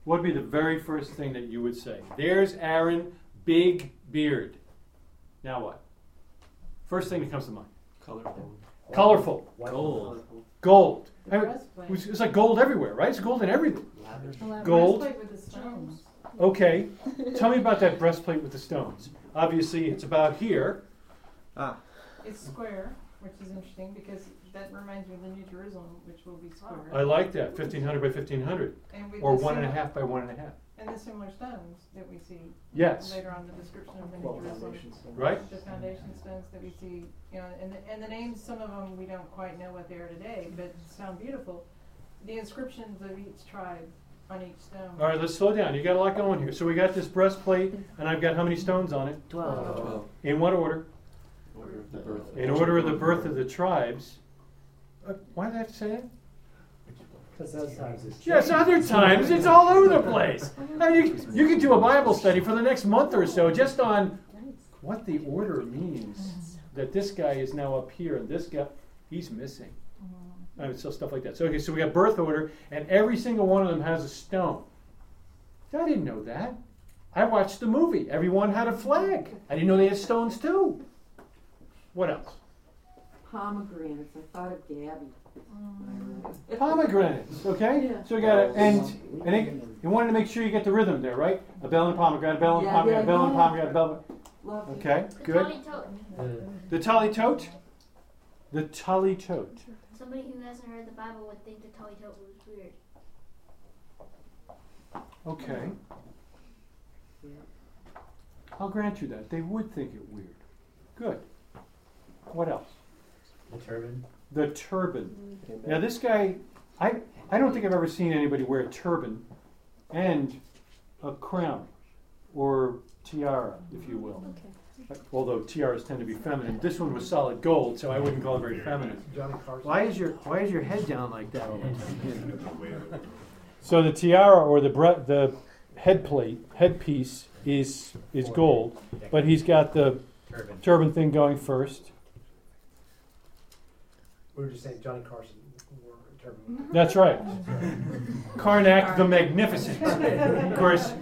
Speaker 1: What would be the very first thing that you would say? There's Aaron, big beard. Now what? First thing that comes to mind.
Speaker 11: Colorful.
Speaker 1: Colorful.
Speaker 11: Gold.
Speaker 1: Gold. I mean. It's it's like gold everywhere, right? It's gold in everything. Gold.
Speaker 5: breastplate with the stones.
Speaker 1: Okay. <laughs> Tell me about that breastplate with the stones. Obviously, it's about here. Ah.
Speaker 5: It's square, which is interesting because that reminds me of the New Jerusalem, which will be square.
Speaker 1: I like that. 1500 by 1500. Or
Speaker 5: the
Speaker 1: one and a
Speaker 5: symbol-
Speaker 1: half by one and a half.
Speaker 5: And the similar stones that we see
Speaker 1: Yes.
Speaker 5: later on in the description of the New
Speaker 6: Well,
Speaker 5: Jerusalem.
Speaker 6: foundation stones.
Speaker 1: Right.
Speaker 5: The foundation stones that we see, you know, and the, and the names, some of them we don't quite know what they are today, but sound beautiful. The inscriptions of each tribe on each stone.
Speaker 1: All right, let's slow down. You got a lot going here. So we got this breastplate, and I've got how many stones on it?
Speaker 4: Twelve.
Speaker 11: Twelve.
Speaker 1: In what order?
Speaker 11: Order of the birth.
Speaker 1: In order of the birth of the tribes. Uh, why do I have to say that?
Speaker 2: Because those times it's
Speaker 1: Yes, other times it's all over the place. I mean, you, you could do a Bible study for the next month or so just on what the order means. That this guy is now up here and this guy, he's missing. I mean, so stuff like that. So okay, so we got birth order, and every single one of them has a stone. I didn't know that. I watched the movie. Everyone had a flag. I didn't know they had stones too. What else?
Speaker 12: Pomegranates. I thought of Gabby. When I read it.
Speaker 1: Pomegranates, okay?
Speaker 12: Yeah.
Speaker 1: So we got it, and and it, you wanted to make sure you get the rhythm there, right? A bell and a pomegranate, a bell and a
Speaker 12: Yeah,
Speaker 1: pomegranate,
Speaker 12: yeah,
Speaker 1: a bell and a pomegranate, a bell.
Speaker 12: Love it.
Speaker 1: Okay, good. The tally tote. The tally tote.
Speaker 13: Somebody who hasn't heard the Bible would think the Tully Tote was weird.
Speaker 1: Okay. I'll grant you that. They would think it weird. Good. What else?
Speaker 3: The turban.
Speaker 1: The turban. Mm-hmm. Now this guy, I I don't think I've ever seen anybody wear a turban and a crown or tiara, if you will. Uh, although tiaras tend to be feminine, this one was solid gold, so I wouldn't call it very feminine. Why is your Why is your head down like that all the time? So the tiara or the bre- the head plate headpiece is is gold, but he's got the
Speaker 3: Turban.
Speaker 1: turban thing going first.
Speaker 2: We were just saying Johnny Carson wore a turban.
Speaker 1: That's right. Carnac the Magnificent. Of course,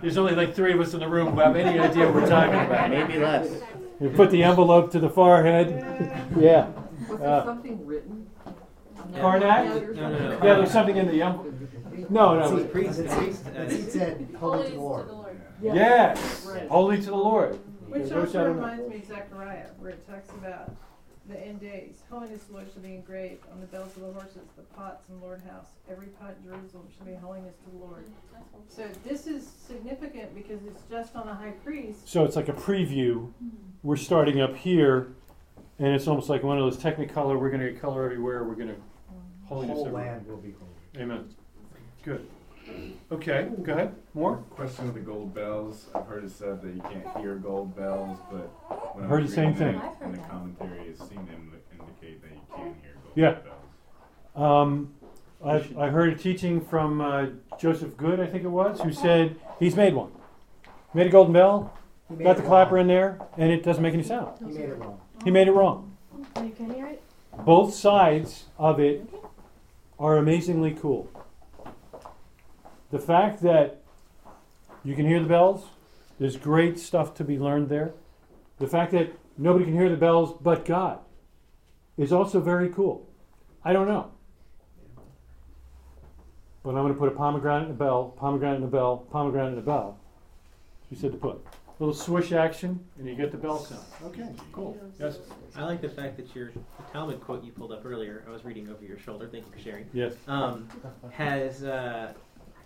Speaker 1: there's only like three of us in the room who have any idea what we're talking about.
Speaker 3: Maybe less.
Speaker 1: You put the envelope to the forehead. Yeah.
Speaker 12: Was there
Speaker 1: Uh,
Speaker 12: something written?
Speaker 1: Carnac?
Speaker 4: No, no, no.
Speaker 1: Yeah, there's something in the envelope. No, no.
Speaker 2: See,
Speaker 4: priest,
Speaker 2: it said- it said, holy to the Lord.
Speaker 1: Yes.
Speaker 12: Right.
Speaker 1: Holy to the Lord.
Speaker 5: Which also
Speaker 1: I don't know.
Speaker 5: reminds me of Zechariah, where it talks about the end days. Holiness, Lord, shall be engraved on the bells of the horses, the pots in Lord house. Every pot in Jerusalem shall be holiness to the Lord. So this is significant because it's just on the high priest.
Speaker 1: So it's like a preview. We're starting up here, and it's almost like one of those Technicolor. We're going to get color everywhere. We're going to
Speaker 2: The
Speaker 1: holiness
Speaker 2: whole
Speaker 1: everywhere.
Speaker 2: land will be holy.
Speaker 1: Amen. Good. Okay, go ahead. More?
Speaker 9: Question of the gold bells. I've heard it said that you can't hear gold bells, but when I
Speaker 1: Heard the same thing.
Speaker 9: that
Speaker 7: I've heard
Speaker 9: in the commentary, it seemed to indicate that you can hear gold
Speaker 1: Yeah.
Speaker 9: bells.
Speaker 1: Um, I, I heard a teaching from uh, Joseph Good, I think it was, who said he's made one. Made a golden bell, got the clapper
Speaker 2: wrong.
Speaker 1: in there, and it doesn't make any sound.
Speaker 2: He made it wrong.
Speaker 1: He made it wrong.
Speaker 10: You can hear it?
Speaker 1: Both sides of it are amazingly cool. The fact that you can hear the bells, there's great stuff to be learned there. The fact that nobody can hear the bells but God is also very cool. I don't know. But I'm going to put a pomegranate in a bell, pomegranate in a bell, pomegranate in a bell. She said to put. A little swish action, and you get the bell sound. Okay, cool. Yes.
Speaker 4: I like the fact that your the Talmud quote you pulled up earlier. I was reading over your shoulder. Thank you for sharing.
Speaker 1: Yes.
Speaker 4: Um, has uh,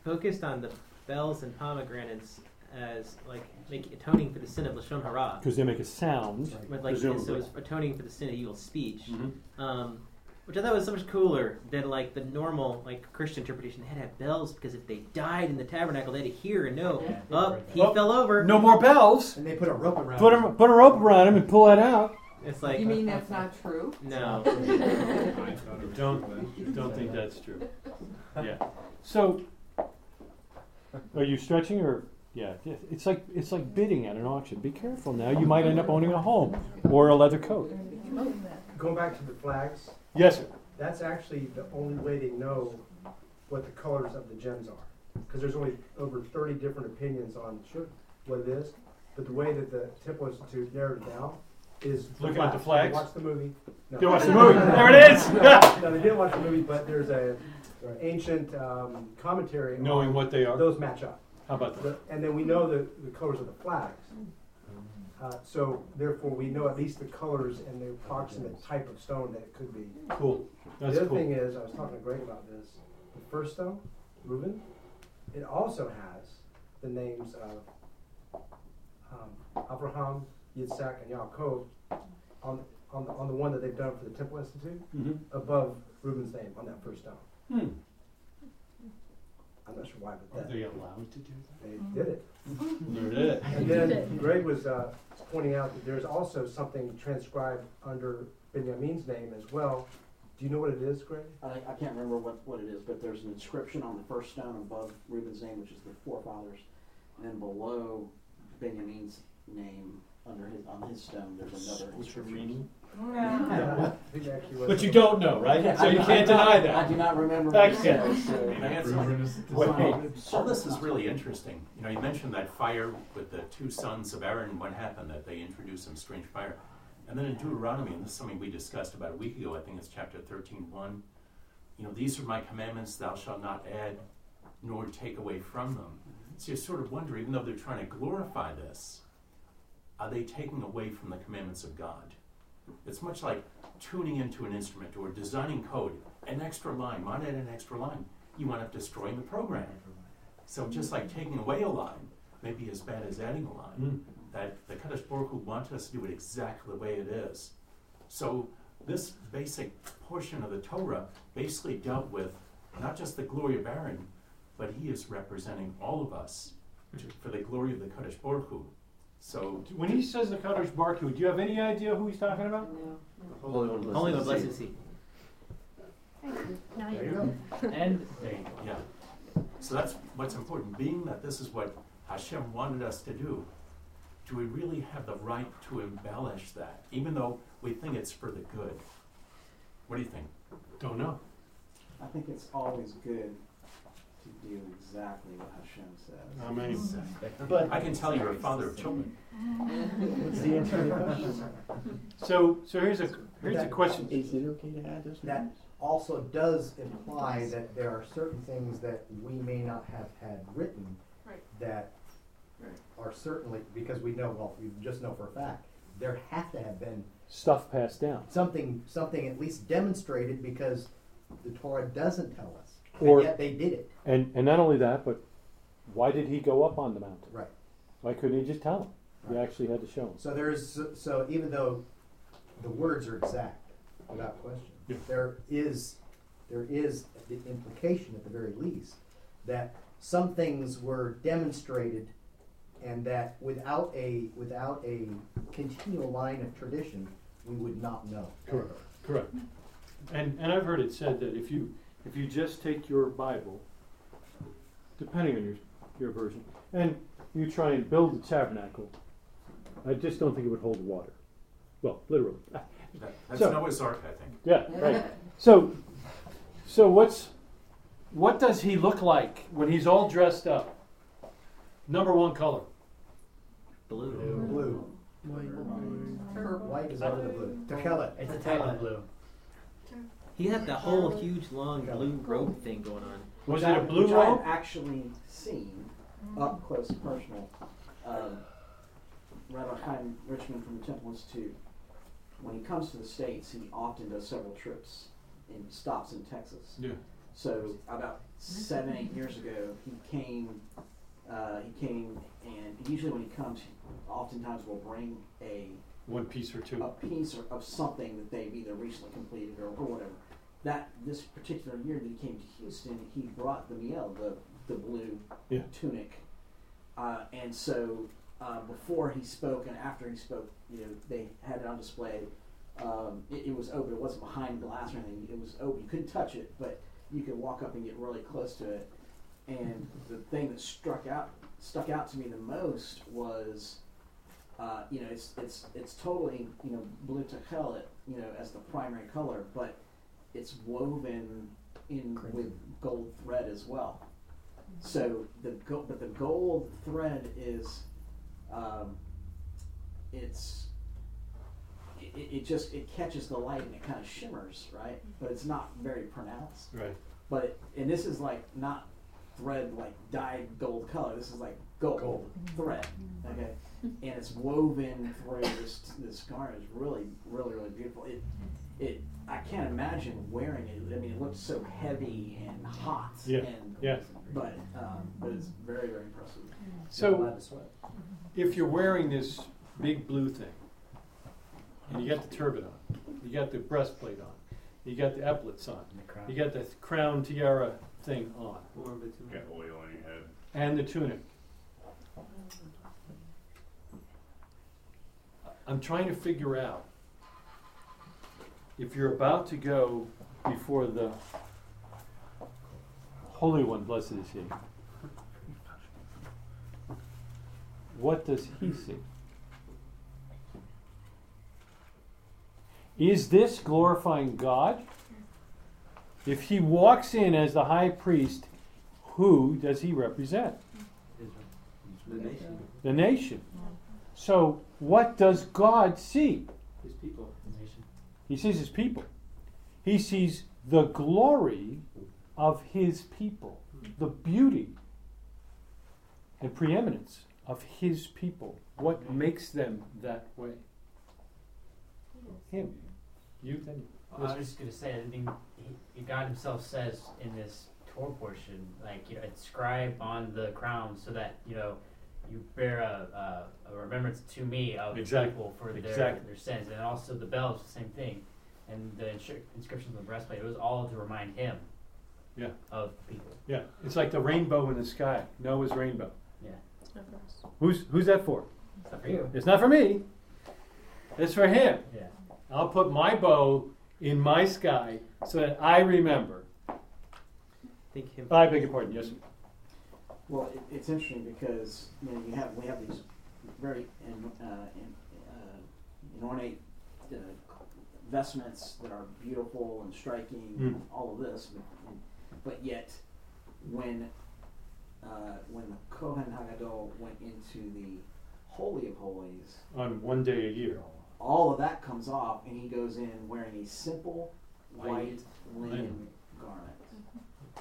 Speaker 4: focused on the bells and pomegranates as like make, atoning for the sin of lashon hara.
Speaker 1: Because they make a sound.
Speaker 4: With like
Speaker 1: presumably.
Speaker 4: so it's atoning for the sin of evil speech.
Speaker 1: Mhm.
Speaker 4: Um, which I thought was so much cooler than like the normal like Christian interpretation. They had to have bells because if they died in the tabernacle, they had to hear and know. Oh, he
Speaker 1: Oh,
Speaker 4: fell over.
Speaker 1: No more bells.
Speaker 2: And they put a rope around
Speaker 1: Put
Speaker 2: him.
Speaker 1: a, put a rope around him and pull that out.
Speaker 4: It's like
Speaker 12: You mean that's not true?
Speaker 4: no. <laughs>
Speaker 1: Don't don't think that's true. <laughs> Yeah. So, are you stretching or? Yeah, it's like it's like bidding at an auction. Be careful now. You might end up owning a home or a leather coat.
Speaker 2: Going back to the flags,
Speaker 1: Yes, sir.
Speaker 2: that's actually the only way they know what the colors of the gems are. Because there's only over 30 different opinions on what it is. But the way that the Temple Institute narrowed it down is
Speaker 1: Looking at the flags?
Speaker 2: Watched the movie. No.
Speaker 1: They watched the movie. There it is. <laughs>
Speaker 2: no, they didn't watch the movie, but there's a an ancient um, commentary.
Speaker 1: Knowing what they are.
Speaker 2: Those match up.
Speaker 1: How about that?
Speaker 2: The- and then we know the, the colors of the flags. Uh, so therefore, we know at least the colors and the approximate type of stone that it could be.
Speaker 1: Cool. That's
Speaker 2: the other
Speaker 1: cool.
Speaker 2: thing is, I was talking to Greg about this. The first stone, Reuben, it also has the names of um, Abraham, Yitzhak, and Yaakov on, on, the, on the one that they've done for the Temple Institute
Speaker 1: Mhm.
Speaker 2: above Reuben's name on that first stone.
Speaker 1: Hmm.
Speaker 2: I'm not sure why,
Speaker 1: Are
Speaker 2: but that,
Speaker 1: they allowed to do
Speaker 2: they did it.
Speaker 1: that? They did. It.
Speaker 2: And then Greg was uh, pointing out that there's also something transcribed under Benjamin's name as well. Do you know what it is, Greg?
Speaker 6: I, I can't remember what, what it is, but there's an inscription on the first stone above Reuben's name, which is the forefathers, and then below Benjamin's name, under his on his stone, there's another inscription.
Speaker 2: I think actually was-
Speaker 1: But you don't know, right?
Speaker 6: Yeah,
Speaker 1: So
Speaker 6: I-
Speaker 1: you can't deny that.
Speaker 6: I do not remember what it so-
Speaker 9: Can I add
Speaker 14: Wait,
Speaker 9: something?
Speaker 14: all this is really interesting. You know, you mentioned that fire with the two sons of Aaron. What happened? That they introduced some strange fire. And then in Deuteronomy, and this is something we discussed about a week ago. I think it's chapter 13, 1. You know, these are my commandments. Thou shalt not add nor take away from them. So you sort of wonder, even though they're trying to glorify this, are they taking away from the commandments of God? It's much like tuning into an instrument or designing code. An extra line might add an extra line. You wind up destroying the program. So just like taking away a line may be as bad as adding a line.
Speaker 1: Mm.
Speaker 14: That the Kadosh Baruch Hu wanted us to do it exactly the way it is. So this basic portion of the Torah basically dealt with not just the glory of Aaron, but he is representing all of us to, for the glory of the Kadosh Baruch Hu. So
Speaker 1: When he says the Kadosh Baruch Hu, do you have any idea who he's talking about?
Speaker 11: Holy One,
Speaker 4: Only the
Speaker 11: blessed
Speaker 4: blessed see.
Speaker 10: Now <laughs>
Speaker 1: There
Speaker 10: you
Speaker 1: you go.
Speaker 14: And yeah. So that's what's important. Being that this is what Hashem wanted us to do, do we really have the right to embellish that, even though we think it's for the good? What do you think?
Speaker 1: Don't know.
Speaker 6: I think it's always good to do exactly what Hashem says.
Speaker 1: I mean,
Speaker 14: But I can tell you're a father of children.
Speaker 3: What's the answer to the question?
Speaker 1: So, so here's a here's a question.
Speaker 3: Is it okay to add those
Speaker 2: That
Speaker 3: names?
Speaker 2: also does imply that there are certain things that we may not have had written
Speaker 5: Right.
Speaker 2: that
Speaker 6: Right.
Speaker 2: are certainly, because we know, well, we just know for a fact, there have to have been
Speaker 1: Stuff passed down.
Speaker 2: something, something at least demonstrated because the Torah doesn't tell us.
Speaker 1: Or-
Speaker 2: and yet they did it.
Speaker 1: And and not only that, but why did he go up on the mountain?
Speaker 2: Right.
Speaker 1: Why couldn't he just tell him? He
Speaker 2: Right.
Speaker 1: actually had to show him.
Speaker 2: So there's, so even though the words are exact, without question,
Speaker 1: Yeah.
Speaker 2: there is, there is the implication at the very least that some things were demonstrated and that without a, without a continual line of tradition, we would not know.
Speaker 1: Correct. Correct. And and I've heard it said that if you if you just take your Bible, depending on your your version, and you try and build the tabernacle, I just don't think it would hold water. Well, literally.
Speaker 14: That, <laughs> that's
Speaker 1: So-
Speaker 14: Noah's Ark, I think.
Speaker 1: Yeah, <laughs> right. So, so what's what does he look like when he's all dressed up? Number one color.
Speaker 4: Blue.
Speaker 2: Blue. White is over the blue. Techelet.
Speaker 3: It's a Thailand blue.
Speaker 4: He had the whole huge long blue robe thing going on.
Speaker 1: Was
Speaker 6: Which
Speaker 1: it
Speaker 6: I-
Speaker 1: a blue
Speaker 6: which
Speaker 1: robe?
Speaker 6: I've actually seen up close and personal. Um, Rabbi Chaim Richman from the Temple Institute, when he comes to the States, he often does several trips and stops in Texas.
Speaker 1: Yeah.
Speaker 6: So about seven, eight years ago, he came. Uh, he came, and usually when he comes, he oftentimes will bring a
Speaker 1: One piece or two.
Speaker 6: a piece or, of something that they've either recently completed or, or whatever. That this particular year that he came to Houston, he brought the miel, the the blue
Speaker 1: Yeah.
Speaker 6: tunic, uh, and so uh, before he spoke and after he spoke, you know, they had it on display. Um, it, it was open; it wasn't behind glass or anything. It was open; you couldn't touch it, but you could walk up and get really close to it. And the thing that struck out stuck out to me the most was uh, you know, it's it's it's totally you know blue techelet, you know, as the primary color, but it's woven in with gold thread as well. So the go- but the gold thread is, um, it's it, it- it just it catches the light and it kind of shimmers, right? But it's not very pronounced.
Speaker 1: Right.
Speaker 6: But it, and this is like not thread like dyed gold color. This is like gold,
Speaker 2: Gold.
Speaker 6: thread. Okay, and it's woven through this this garment. It's really really really beautiful. It it I can't imagine wearing it. I mean, it looks so heavy and hot.
Speaker 1: Yeah.
Speaker 6: And,
Speaker 1: Yes.
Speaker 6: But um, but it's very very impressive.
Speaker 1: So, if you're wearing this big blue thing, and you got the turban on, you got the breastplate on, you got the epaulets on, you got the crown tiara thing on,
Speaker 9: Got oil on your head.
Speaker 1: and the tunic. I'm trying to figure out if you're about to go before the Holy One, blessed is He. What does He see? Is this glorifying God? If He walks in as the high priest, who does He represent?
Speaker 3: The nation.
Speaker 1: The nation. So, what does God see?
Speaker 3: His people.
Speaker 1: He sees his people. He sees the glory of his people, the beauty and preeminence of his people. What makes them that way? Him. You then.
Speaker 15: I was just gonna say, I mean, he, God Himself says in this Torah portion, like you know, inscribe on the crown so that you know you bear a, a, a remembrance to me of
Speaker 1: Exactly.
Speaker 15: people for their
Speaker 1: Exactly.
Speaker 15: their sins, and also the bells, the same thing, and the inscri- inscriptions on the breastplate. It was all to remind Him
Speaker 1: Yeah.
Speaker 15: of people.
Speaker 1: Yeah. It's like the rainbow in the sky. Noah's rainbow.
Speaker 15: Yeah.
Speaker 1: it's not for Who's who's that for?
Speaker 15: It's not for you.
Speaker 1: It's not for me. It's for him.
Speaker 15: Yeah.
Speaker 1: I'll put my bow in my sky so that I remember.
Speaker 4: Thank him.
Speaker 1: I beg your pardon. Yes. sir.
Speaker 6: Well, it, it's interesting because you know you have we have these very in, uh, in, uh, ornate uh, vestments that are beautiful and striking, and
Speaker 1: Mm.
Speaker 6: all of this, but, but yet when uh, when the Kohen Hagadol went into the holy of holies,
Speaker 1: On one day a year.
Speaker 6: all of that comes off, and he goes in wearing a simple white,
Speaker 1: White
Speaker 6: linen
Speaker 1: linen.
Speaker 6: garment.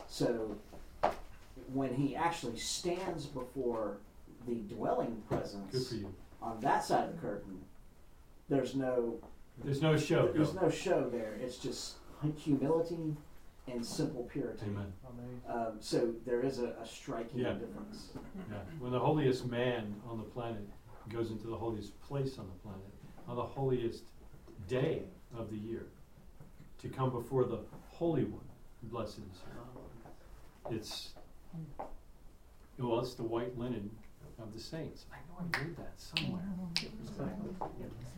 Speaker 6: So when he actually stands before the dwelling
Speaker 1: Good
Speaker 6: presence
Speaker 1: for you.
Speaker 6: on that side of the curtain, there's no
Speaker 1: There's no show.
Speaker 6: there's no show there. It's just humility and simple purity.
Speaker 1: Amen.
Speaker 6: Um, so there is a, a striking
Speaker 1: Yeah.
Speaker 6: difference.
Speaker 1: Yeah. When the holiest man on the planet goes into the holiest place on the planet, on the holiest day of the year, to come before the Holy One, blessed is He. It's well, it's the white linen of the saints. I know I read that somewhere.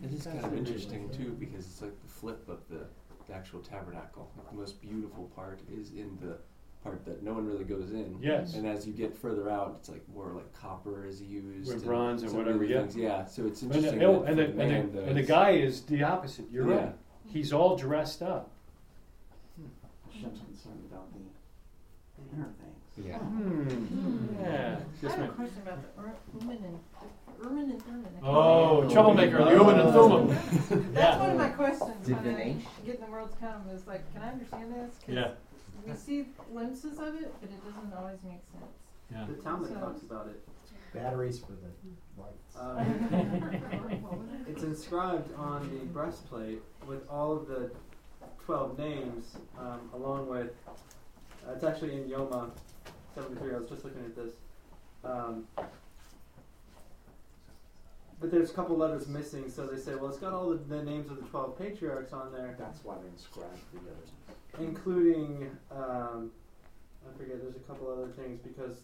Speaker 11: It is kind of interesting too because it's like the flip of the, the actual tabernacle. Like the most beautiful part is in the part that no one really goes in.
Speaker 1: Yes.
Speaker 11: And as you get further out, it's like more like copper is used.
Speaker 1: With bronze and
Speaker 11: some of
Speaker 1: whatever, yeah.
Speaker 11: things. Yeah. So it's
Speaker 1: And the,
Speaker 11: interesting.
Speaker 1: oh,
Speaker 11: that
Speaker 1: and,
Speaker 11: for
Speaker 1: the, and, the, and the guy is the opposite. You're
Speaker 11: Yeah.
Speaker 1: right. He's all dressed up. Hmm.
Speaker 6: Hashem's concerned about the inner things.
Speaker 11: Yeah.
Speaker 1: Hmm. Yeah.
Speaker 5: I have a question about the Ur- Uman and Urim and Thummim.
Speaker 1: Oh, troublemaker, the Urim and Thummim.
Speaker 5: That's <laughs> one of my questions. when I
Speaker 3: Divination.
Speaker 5: get in the world's come is like, can I understand this? 'Cause
Speaker 1: Yeah.
Speaker 5: We see glimpses of it, but it doesn't always make sense.
Speaker 1: Yeah.
Speaker 16: The Talmud
Speaker 5: So-
Speaker 16: talks about it.
Speaker 2: Batteries for the lights. <laughs>
Speaker 16: Um, it's inscribed on the breastplate with all of the 12 names, um, along with, uh, it's actually in Yoma 73, I was just looking at this. Um, but there's a couple letters missing, so they say, well, it's got all the, the names of the 12 patriarchs on there.
Speaker 6: That's why they inscribed the others.
Speaker 16: including um, I forget. There's a couple other things because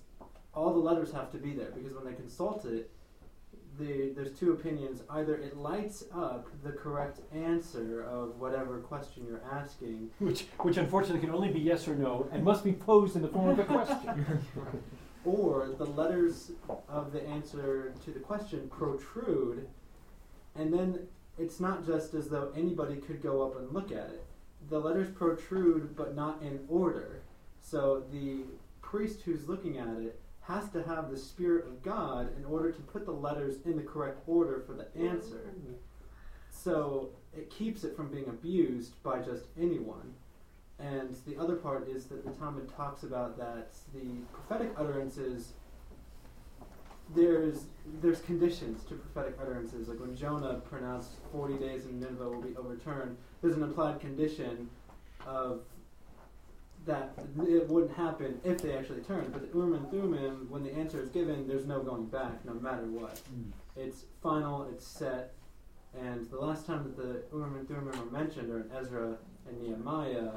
Speaker 16: all the letters have to be there because when they consult it, the, there's two opinions. Either it lights up the correct answer of whatever question you're asking,
Speaker 1: Which, which unfortunately can only be yes or no and must be posed in the form of a question. <laughs>
Speaker 16: or the letters of the answer to the question protrude, and then it's not just as though anybody could go up and look at it. The letters protrude, but not in order. So the priest who's looking at it has to have the Spirit of God in order to put the letters in the correct order for the answer. So it keeps it from being abused by just anyone. And the other part is that the Talmud talks about that the prophetic utterances, there's there's conditions to prophetic utterances. Like when Jonah pronounced 40 days in Nineveh will be overturned, there's an implied condition of that it wouldn't happen if they actually turned. But the Urim and Thummim, when the answer is given, there's no going back, no matter what. Hmm. It's final, it's set. And the last time that the Urim and Thummim are mentioned are in Ezra and Nehemiah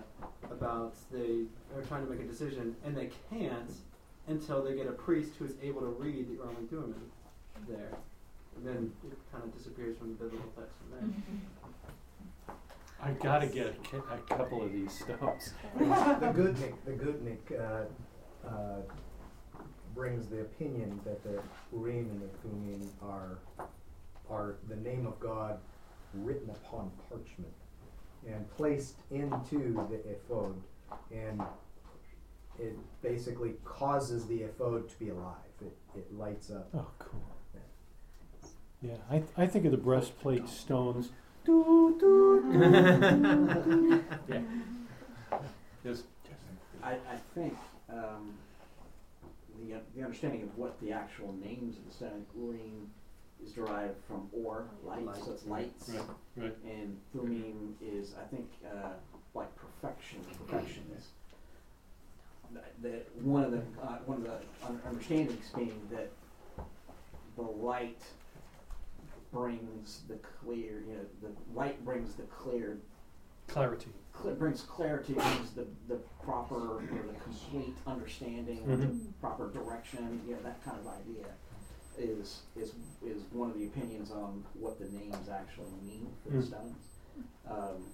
Speaker 16: about they are trying to make a decision, and they can't until they get a priest who is able to read the Urim and Thummim there. And then it kind of disappears from the biblical text from there. Mm-hmm.
Speaker 1: I gotta get a, a couple of these stones.
Speaker 2: the Goodnick, the Goodnick uh, uh, brings the opinion that the Urim and the Thummim are are the name of God written upon parchment and placed into the ephod, and it basically causes the ephod to be alive. It, it lights up.
Speaker 1: Oh, cool. Yeah, I, I think of the breastplate stones. Doo, doo, doo, doo. yeah. Yes.
Speaker 6: I, I think um, the, uh, the understanding of what the actual names of the stone Urim is derived from or, light, so it's lights.
Speaker 1: Right, right.
Speaker 6: And Thummim is, I think, uh, like perfection, perfection is. That, that one of the uh, one of the understandings being that the light brings the clear, you know, the light brings the clear
Speaker 1: Clarity.
Speaker 6: cl- brings clarity, brings the, the proper or the complete understanding, or the proper direction, you know, that kind of idea is is is one of the opinions on what the names actually mean for the
Speaker 1: Mm.
Speaker 6: stones. Um,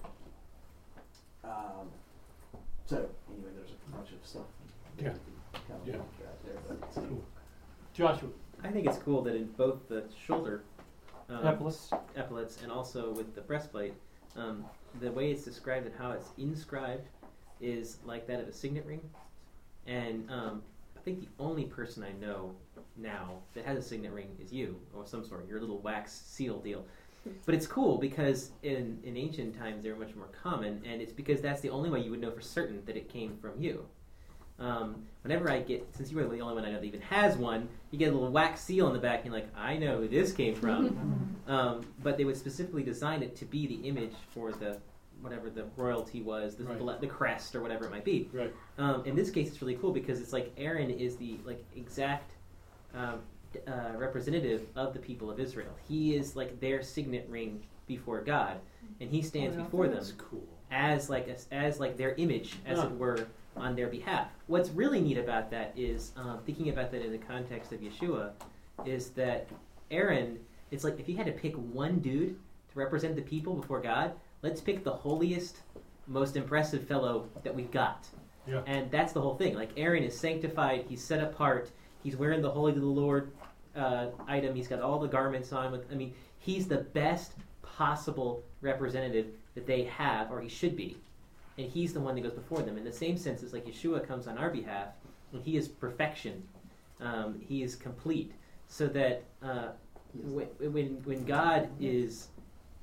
Speaker 6: um, so anyway, there's a bunch of stuff.
Speaker 1: Yeah.
Speaker 6: Kind of
Speaker 1: Yeah.
Speaker 6: there, but it's
Speaker 1: Cool. Joshua.
Speaker 4: I think it's cool that in both the shoulder um,
Speaker 1: Epaulets.
Speaker 4: epaulets and also with the breastplate, um, the way it's described and how it's inscribed is like that of a signet ring. And um, I think the only person I know now that has a signet ring is you, or some sort, your little wax seal deal. <laughs> But it's cool because in, in ancient times they were much more common, and it's because that's the only way you would know for certain that it came from you. Um, whenever I get, since you were the only one I know that even has one, you get a little wax seal on the back, and you're like, I know who this came from. <laughs> um, but they would specifically design it to be the image for the whatever the royalty was, the,
Speaker 1: Right.
Speaker 4: the, the crest or whatever it might be.
Speaker 1: Right.
Speaker 4: Um, in this case, it's really cool because it's like Aaron is the like exact um, d- uh, representative of the people of Israel. He is like their signet ring before God, and he stands
Speaker 1: Oh,
Speaker 4: before them
Speaker 1: cool.
Speaker 4: as like a, as like their image, as
Speaker 1: Yeah.
Speaker 4: it were, on their behalf. What's really neat about that is um, thinking about that in the context of Yeshua, is that Aaron. It's like if you had to pick one dude to represent the people before God, let's pick the holiest, most impressive fellow that we've got.
Speaker 1: Yeah.
Speaker 4: And that's the whole thing. Like Aaron is sanctified, he's set apart, he's wearing the holy to the Lord uh, item, he's got all the garments on. With I mean, he's the best possible representative that they have, or he should be, and he's the one that goes before them. In the same sense, it's like Yeshua comes on our behalf, and he is perfection. Um, he is complete, so that uh, when, when God is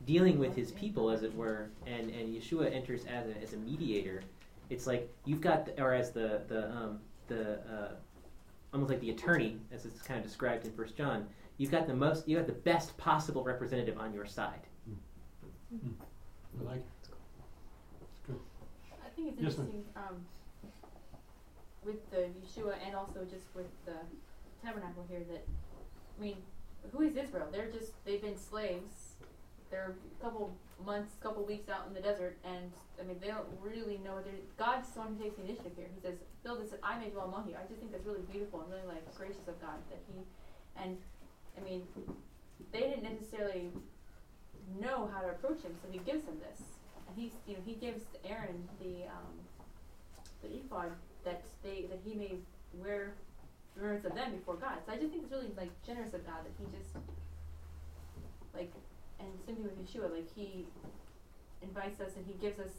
Speaker 4: dealing with his people, as it were, and, and Yeshua enters as a, as a mediator, it's like you've got, the, or as the the um, the uh, almost like the attorney, as it's kind of described in First John. You've got the most, you have the best possible representative on your side.
Speaker 1: I like it.
Speaker 10: Think it's
Speaker 1: Yes, ma'am.
Speaker 10: interesting um, with the Yeshua and also just with the tabernacle here that, I mean, who is Israel? They're just, they've been slaves. They're a couple months, couple weeks out in the desert, and I mean, they don't really know what they're. God's the one who takes the initiative here. He says, Build this, I may dwell among you. I just think that's really beautiful and really like gracious of God that He, and I mean, they didn't necessarily know how to approach him, so he gives him this, he's you know he gives Aaron the um, the ephod that they that he may wear remembrance of them before God. So I just think it's really like generous of God that he just like and same thing with Yeshua, like he invites us and he gives us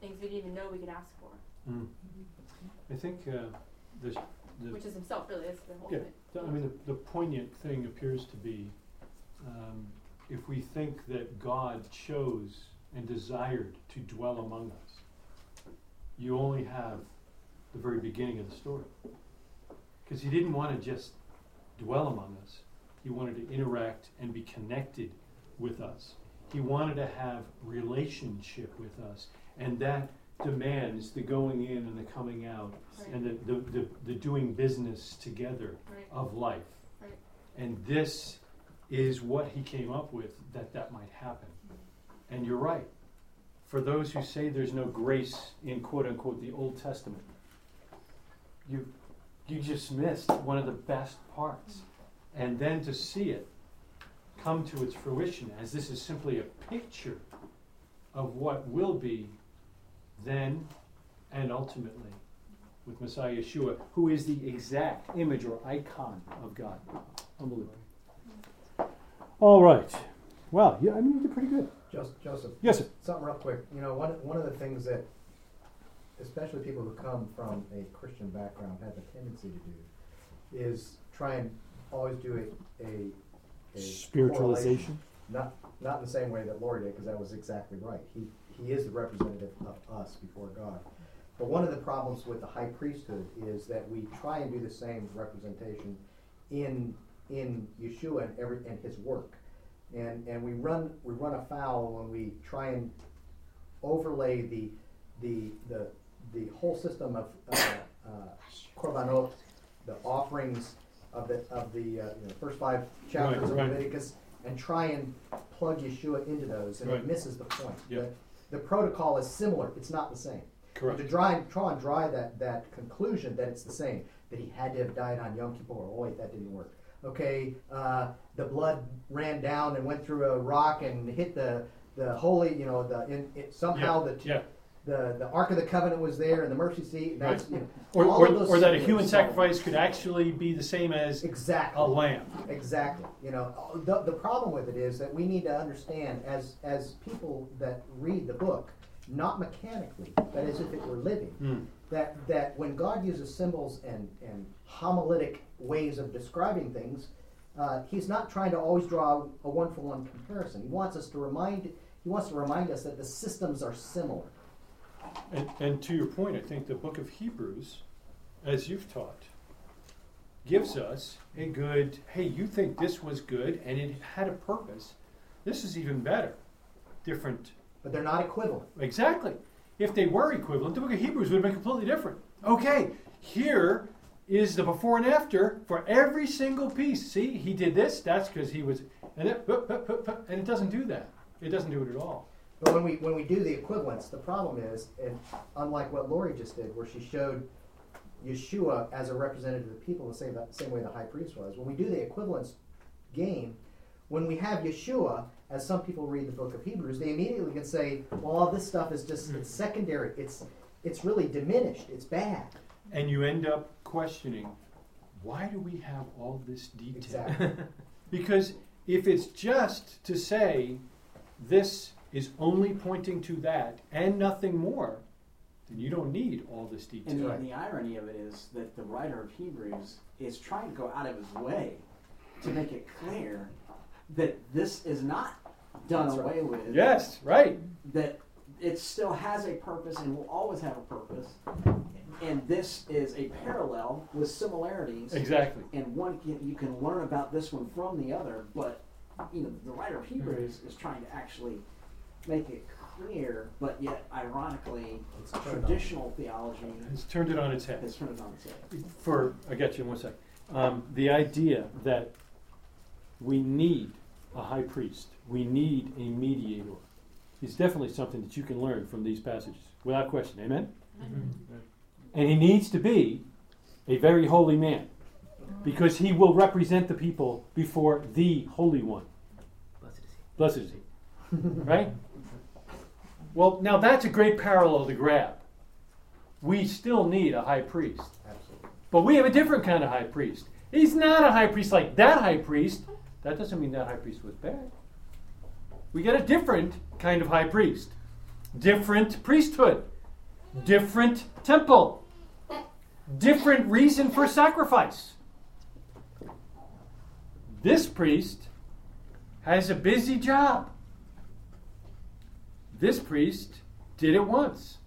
Speaker 10: things we didn't even know we could ask for,
Speaker 1: Mm. I think uh, the, the
Speaker 10: which is himself really. That's the whole
Speaker 1: Yeah,
Speaker 10: thing.
Speaker 1: I mean, the, the poignant thing appears to be um, if we think that God chose and desired to dwell among us, you only have the very beginning of the story. Because He didn't want to just dwell among us, He wanted to interact and be connected with us. He wanted to have relationship with us. And that demands the going in and the coming out and the, the, the, the doing business together
Speaker 10: Right.
Speaker 1: of life.
Speaker 10: Right.
Speaker 1: And this is what he came up with that that might happen. And you're right. For those who say there's no grace in quote unquote the Old Testament, you you just missed one of the best parts. And then to see it come to its fruition as this is simply a picture of what will be then and ultimately with Messiah Yeshua, who is the exact image or icon of God. Unbelievable. All right. Well, yeah, I mean, you did pretty good.
Speaker 2: Joseph, Joseph.
Speaker 1: Yes, sir.
Speaker 2: Something real quick. You know, one one of the things that, especially people who come from a Christian background, have a tendency to do, is try and always do a a, a
Speaker 1: Spiritualization?
Speaker 2: Not not in the same way that Lori did, because that was exactly right. He he is the representative of us before God. But one of the problems with the high priesthood is that we try and do the same representation in in Yeshua and every and his work. And and we run we run afoul when we try and overlay the the the the whole system of uh, uh, korbanot, the offerings of the of the uh, you know, first five chapters
Speaker 1: Right,
Speaker 2: of. Leviticus, and try and plug Yeshua into those, and
Speaker 1: Right.
Speaker 2: it misses the point.
Speaker 1: Yeah.
Speaker 2: The, the protocol is similar; it's not the same.
Speaker 1: Correct.
Speaker 2: To try and try and dry that that conclusion that it's the same, that he had to have died on Yom Kippur. Oh wait, that didn't work. Okay, uh, the blood ran down and went through a rock and hit the the holy, you know, the in, it, somehow
Speaker 1: Yeah,
Speaker 2: the
Speaker 1: yeah.
Speaker 2: the the Ark of the Covenant was there and the mercy seat. That's,
Speaker 1: Right.
Speaker 2: you know,
Speaker 1: Or, or, or that a human sacrifice could actually be the same as
Speaker 2: exactly
Speaker 1: a lamb.
Speaker 2: Exactly. You know, the, the problem with it is that we need to understand as as people that read the book, not mechanically, but as if it were living,
Speaker 1: Mm.
Speaker 2: That that when God uses symbols and and homiletic ways of describing things, uh, He's not trying to always draw a one for one comparison. He wants us to remind He wants to remind us that the systems are similar.
Speaker 1: And, and to your point, I think the book of Hebrews, as you've taught, gives us a good hey, you think this was good and it had a purpose. This is even better. Different.
Speaker 2: But they're not equivalent.
Speaker 1: Exactly. If they were equivalent, the book of Hebrews would have been completely different. Okay, here is the before and after for every single piece. See, he did this, that's because he was. And, it, and it doesn't do that. It doesn't do it at all.
Speaker 2: But when we when we do the equivalence, the problem is, and unlike what Lori just did, where she showed Yeshua as a representative of the people the same same way the high priest was, when we do the equivalence game, when we have Yeshua, as some people read the book of Hebrews, they immediately can say, "Well, all this stuff is just it's hmm. secondary. It's it's really diminished. It's bad."
Speaker 1: And you end up questioning, why do we have all this detail?
Speaker 2: Exactly. <laughs>
Speaker 1: because if it's just to say this is only pointing to that and nothing more, then you don't need all this detail.
Speaker 6: And the, and the irony of it is that the writer of Hebrews is trying to go out of his way to make it clear that this is not done
Speaker 1: That's
Speaker 6: away
Speaker 1: right.
Speaker 6: with.
Speaker 1: Yes, right.
Speaker 6: That it still has a purpose and will always have a purpose. And this is a parallel with similarities.
Speaker 1: Exactly.
Speaker 6: And one can, you can learn about this one from the other, but you know the writer of Hebrews is trying to actually make it clear, but yet ironically,
Speaker 2: turned on.
Speaker 6: traditional theology
Speaker 1: It's turned it on its head.
Speaker 6: has turned it on its head.
Speaker 1: For I got you in one sec. Um, the idea that we need a high priest, we need a mediator, is definitely something that you can learn from these passages without question. Amen. And he needs to be a very holy man because he will represent the people before the Holy One. Blessed is he. right? Well, now that's a great parallel to grab. We still need a high priest.
Speaker 2: Absolutely.
Speaker 1: But we have a different kind of high priest. He's not a high priest like that high priest. That doesn't mean that high priest was bad. We get a different kind of high priest, different priesthood, different temple, different reason for sacrifice. This priest has a busy job. This priest did it once.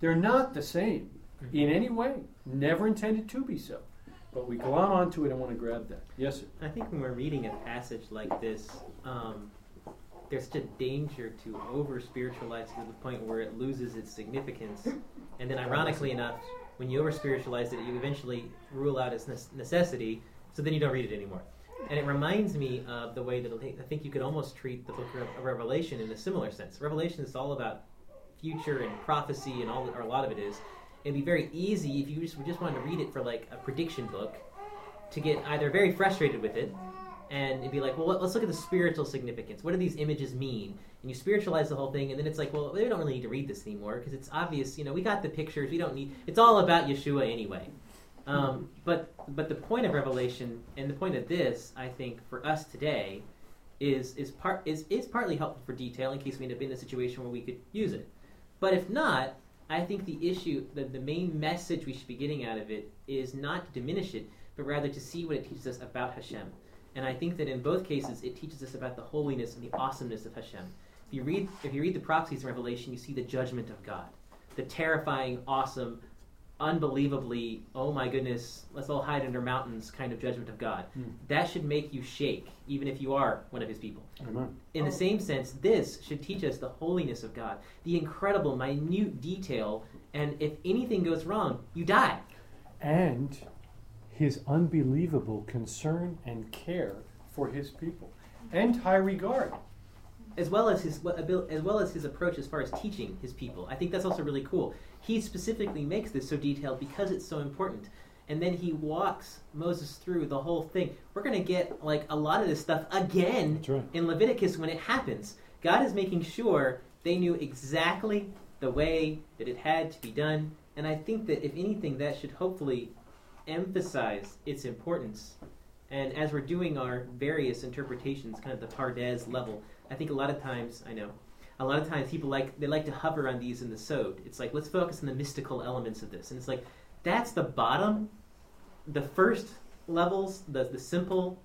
Speaker 1: They're not the same in any way, never intended to be so. But we glom onto it and want to grab that. Yes, sir.
Speaker 4: I think when we're reading a passage like this, um, there's such a danger to over spiritualize to the point where it loses its significance. And then, ironically enough, when you over spiritualize it, you eventually rule out its necessity, so then you don't read it anymore. And it reminds me of the way that I think you could almost treat the book of Revelation in a similar sense. Revelation is all about future and prophecy, and all, or a lot of it is. It'd be very easy if you just, just wanted to read it for like a prediction book to get either very frustrated with it and it'd be like, well, let's look at the spiritual significance. What do these images mean? And you spiritualize the whole thing, and then it's like, well, we don't really need to read this anymore because it's obvious. You know, we got the pictures. We don't need. It's all about Yeshua anyway. Um, but but the point of Revelation and the point of this, I think, for us today, is is part is is partly helpful for detail in case we end up in a situation where we could use it. But if not, I think the issue, the, the main message we should be getting out of it is not to diminish it, but rather to see what it teaches us about Hashem. And I think that in both cases, it teaches us about the holiness and the awesomeness of Hashem. If you read, if you read the prophecies in Revelation, you see the judgment of God, the terrifying, awesome, unbelievably, oh my goodness, let's all hide under mountains kind of judgment of God. Mm. That should make you shake, even if you are one of His people.
Speaker 1: Amen.
Speaker 4: In the same sense, this should teach us the holiness of God, the incredible, minute detail, and if anything goes wrong, you die.
Speaker 1: And his unbelievable concern and care for his people and high regard
Speaker 4: as well as his as well as his approach as far as teaching his people i think that's also really cool he specifically makes this so detailed because it's so important and then he walks moses through the whole thing we're going to get like a lot of this stuff again
Speaker 1: right.
Speaker 4: in leviticus when it happens god is making sure they knew exactly the way that it had to be done and i think that if anything that should hopefully emphasize its importance. And as we're doing our various interpretations, kind of the Pardes level, I think a lot of times, I know, a lot of times people like they like to hover on these in the sod. It's like let's focus on the mystical elements of this, and it's like that's the bottom. The first levels, the the simple,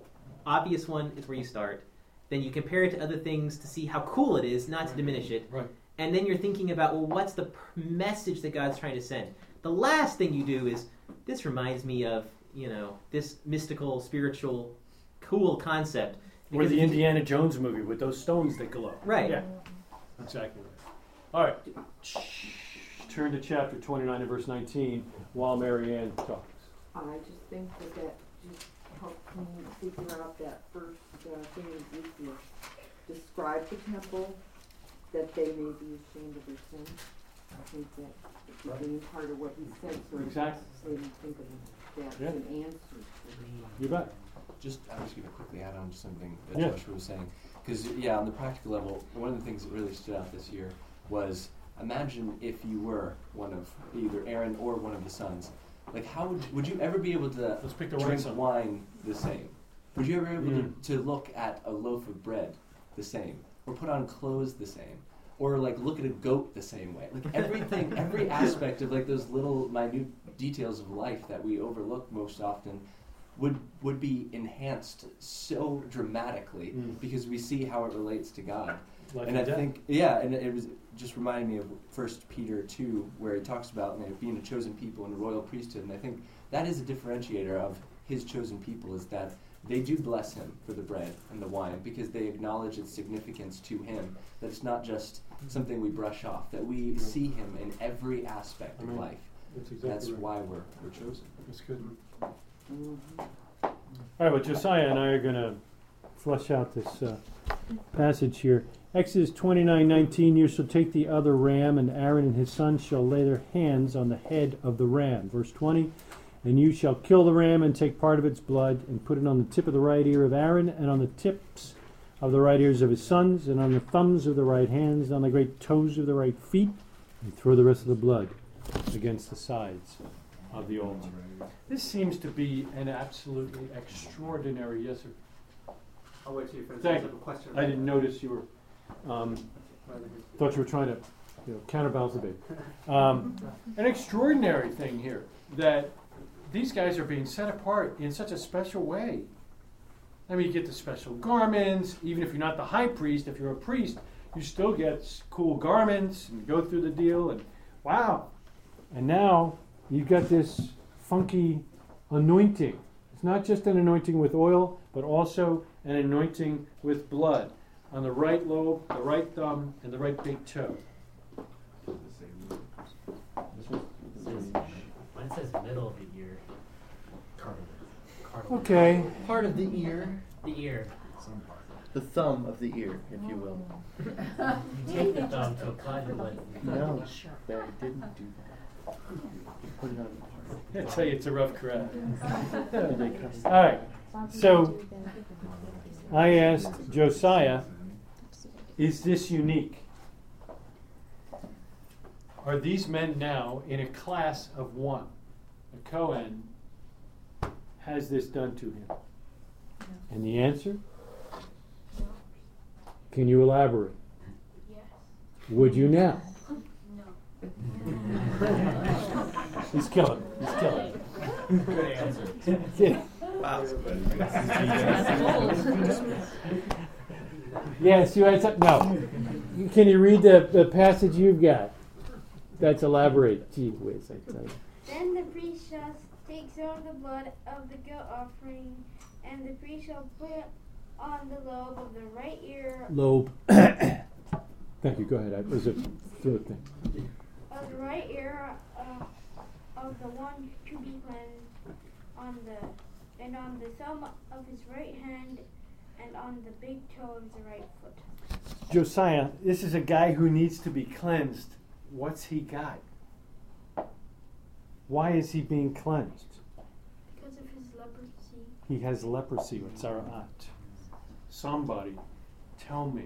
Speaker 4: obvious one is where you start. Then you compare it to other things to see how cool it is, not to diminish it.
Speaker 1: Right.
Speaker 4: And then you're thinking about well, what's the message that God's trying to send? The last thing you do is this reminds me of you know this mystical, spiritual, cool concept.
Speaker 1: Or the Indiana Jones movie with those stones that glow.
Speaker 4: Right.
Speaker 1: Yeah. Exactly. All right. Turn to chapter 29 and verse 19 while Marianne talks.
Speaker 12: I just think that that just helps me figure out that first uh, thing in Ezekiel. Describe the temple that they may be ashamed of their sins. I think that right. being part of what he said, so
Speaker 1: exactly.
Speaker 12: so you think of that yeah. as an answer.
Speaker 1: You bet.
Speaker 11: Just, I'm just going to quickly add on to something that yeah. Joshua was saying. Because, yeah, on the practical level, one of the things that really stood out this year was imagine if you were one of either Aaron or one of the sons. Like, how would you, would you ever be able to let's
Speaker 1: drink
Speaker 11: right wine the same? Would you ever be able mm. to, to look at a loaf of bread the same? Or put on clothes the same? or like look at a goat the same way. Like everything, <laughs> every aspect of like those little minute details of life that we overlook most often would would be enhanced so dramatically mm. because we see how it relates to God.
Speaker 1: Life
Speaker 11: and I
Speaker 1: death.
Speaker 11: think yeah, and it was just reminded me of First Peter two, where he talks about you know, being a chosen people and a royal priesthood, and I think that is a differentiator of his chosen people is that they do bless him for the bread and the wine because they acknowledge its significance to him. That it's not just something we brush off, that we see him in every aspect of life.
Speaker 1: That's, exactly
Speaker 11: that's
Speaker 1: right.
Speaker 11: why we're, we're chosen.
Speaker 1: That's good. All right, well, Josiah and I are going to flesh out this uh, passage here. Exodus 29 19, you shall take the other ram, and Aaron and his sons shall lay their hands on the head of the ram. Verse 20, and you shall kill the ram and take part of its blood, and put it on the tip of the right ear of Aaron, and on the tips of the right ears of his sons, and on the thumbs of the right hands, and on the great toes of the right feet, and throw the rest of the blood against the sides of the altar. This seems to be an absolutely extraordinary. Yes, sir.
Speaker 16: I'll wait till you finish.
Speaker 1: Thank
Speaker 16: you. question.
Speaker 1: I didn't notice you were. Um, thought you were trying to, you know, counterbalance a bit. <laughs> Um, an extraordinary thing here that these guys are being set apart in such a special way. I mean, you get the special garments. Even if you're not the high priest, if you're a priest, you still get cool garments and go through the deal. And wow. And now you've got this funky anointing. It's not just an anointing with oil, but also an anointing with blood on the right lobe, the right thumb, and the right big toe.
Speaker 15: Mine says middle of the ear. Cardinal.
Speaker 1: Okay.
Speaker 17: Part of the ear.
Speaker 15: The ear.
Speaker 17: The thumb of the ear, if you will.
Speaker 15: You take the thumb to apply the lead.
Speaker 17: No, Barry didn't do that. You put it on the
Speaker 1: I tell you, it's a rough crowd. <laughs> All right. So I asked Josiah, is this unique? Are these men now in a class of one? A Cohen has this done to him. And the answer? Can you elaborate?
Speaker 13: Yes.
Speaker 1: Would you now? <laughs> He's killing. He's killing.
Speaker 15: Good answer.
Speaker 1: Yeah.
Speaker 17: Wow.
Speaker 1: Yes, you had something. No. Can you read the, the passage you've got? That's elaborate. Gee whiz, I tell you.
Speaker 13: Then the priest shall take some of the blood of the guilt offering, and the priest shall put on the lobe of the right ear
Speaker 1: Lobe. <coughs> Thank you. Go ahead. It was a throat thing.
Speaker 13: Of the right ear uh, of the one to be cleansed, on the and on the thumb of his right hand, and on the big toe of his right foot.
Speaker 1: Josiah, this is a guy who needs to be cleansed. What's he got? Why is he being cleansed?
Speaker 13: Because of his leprosy.
Speaker 1: He has leprosy. What's our aunt? Somebody, tell me.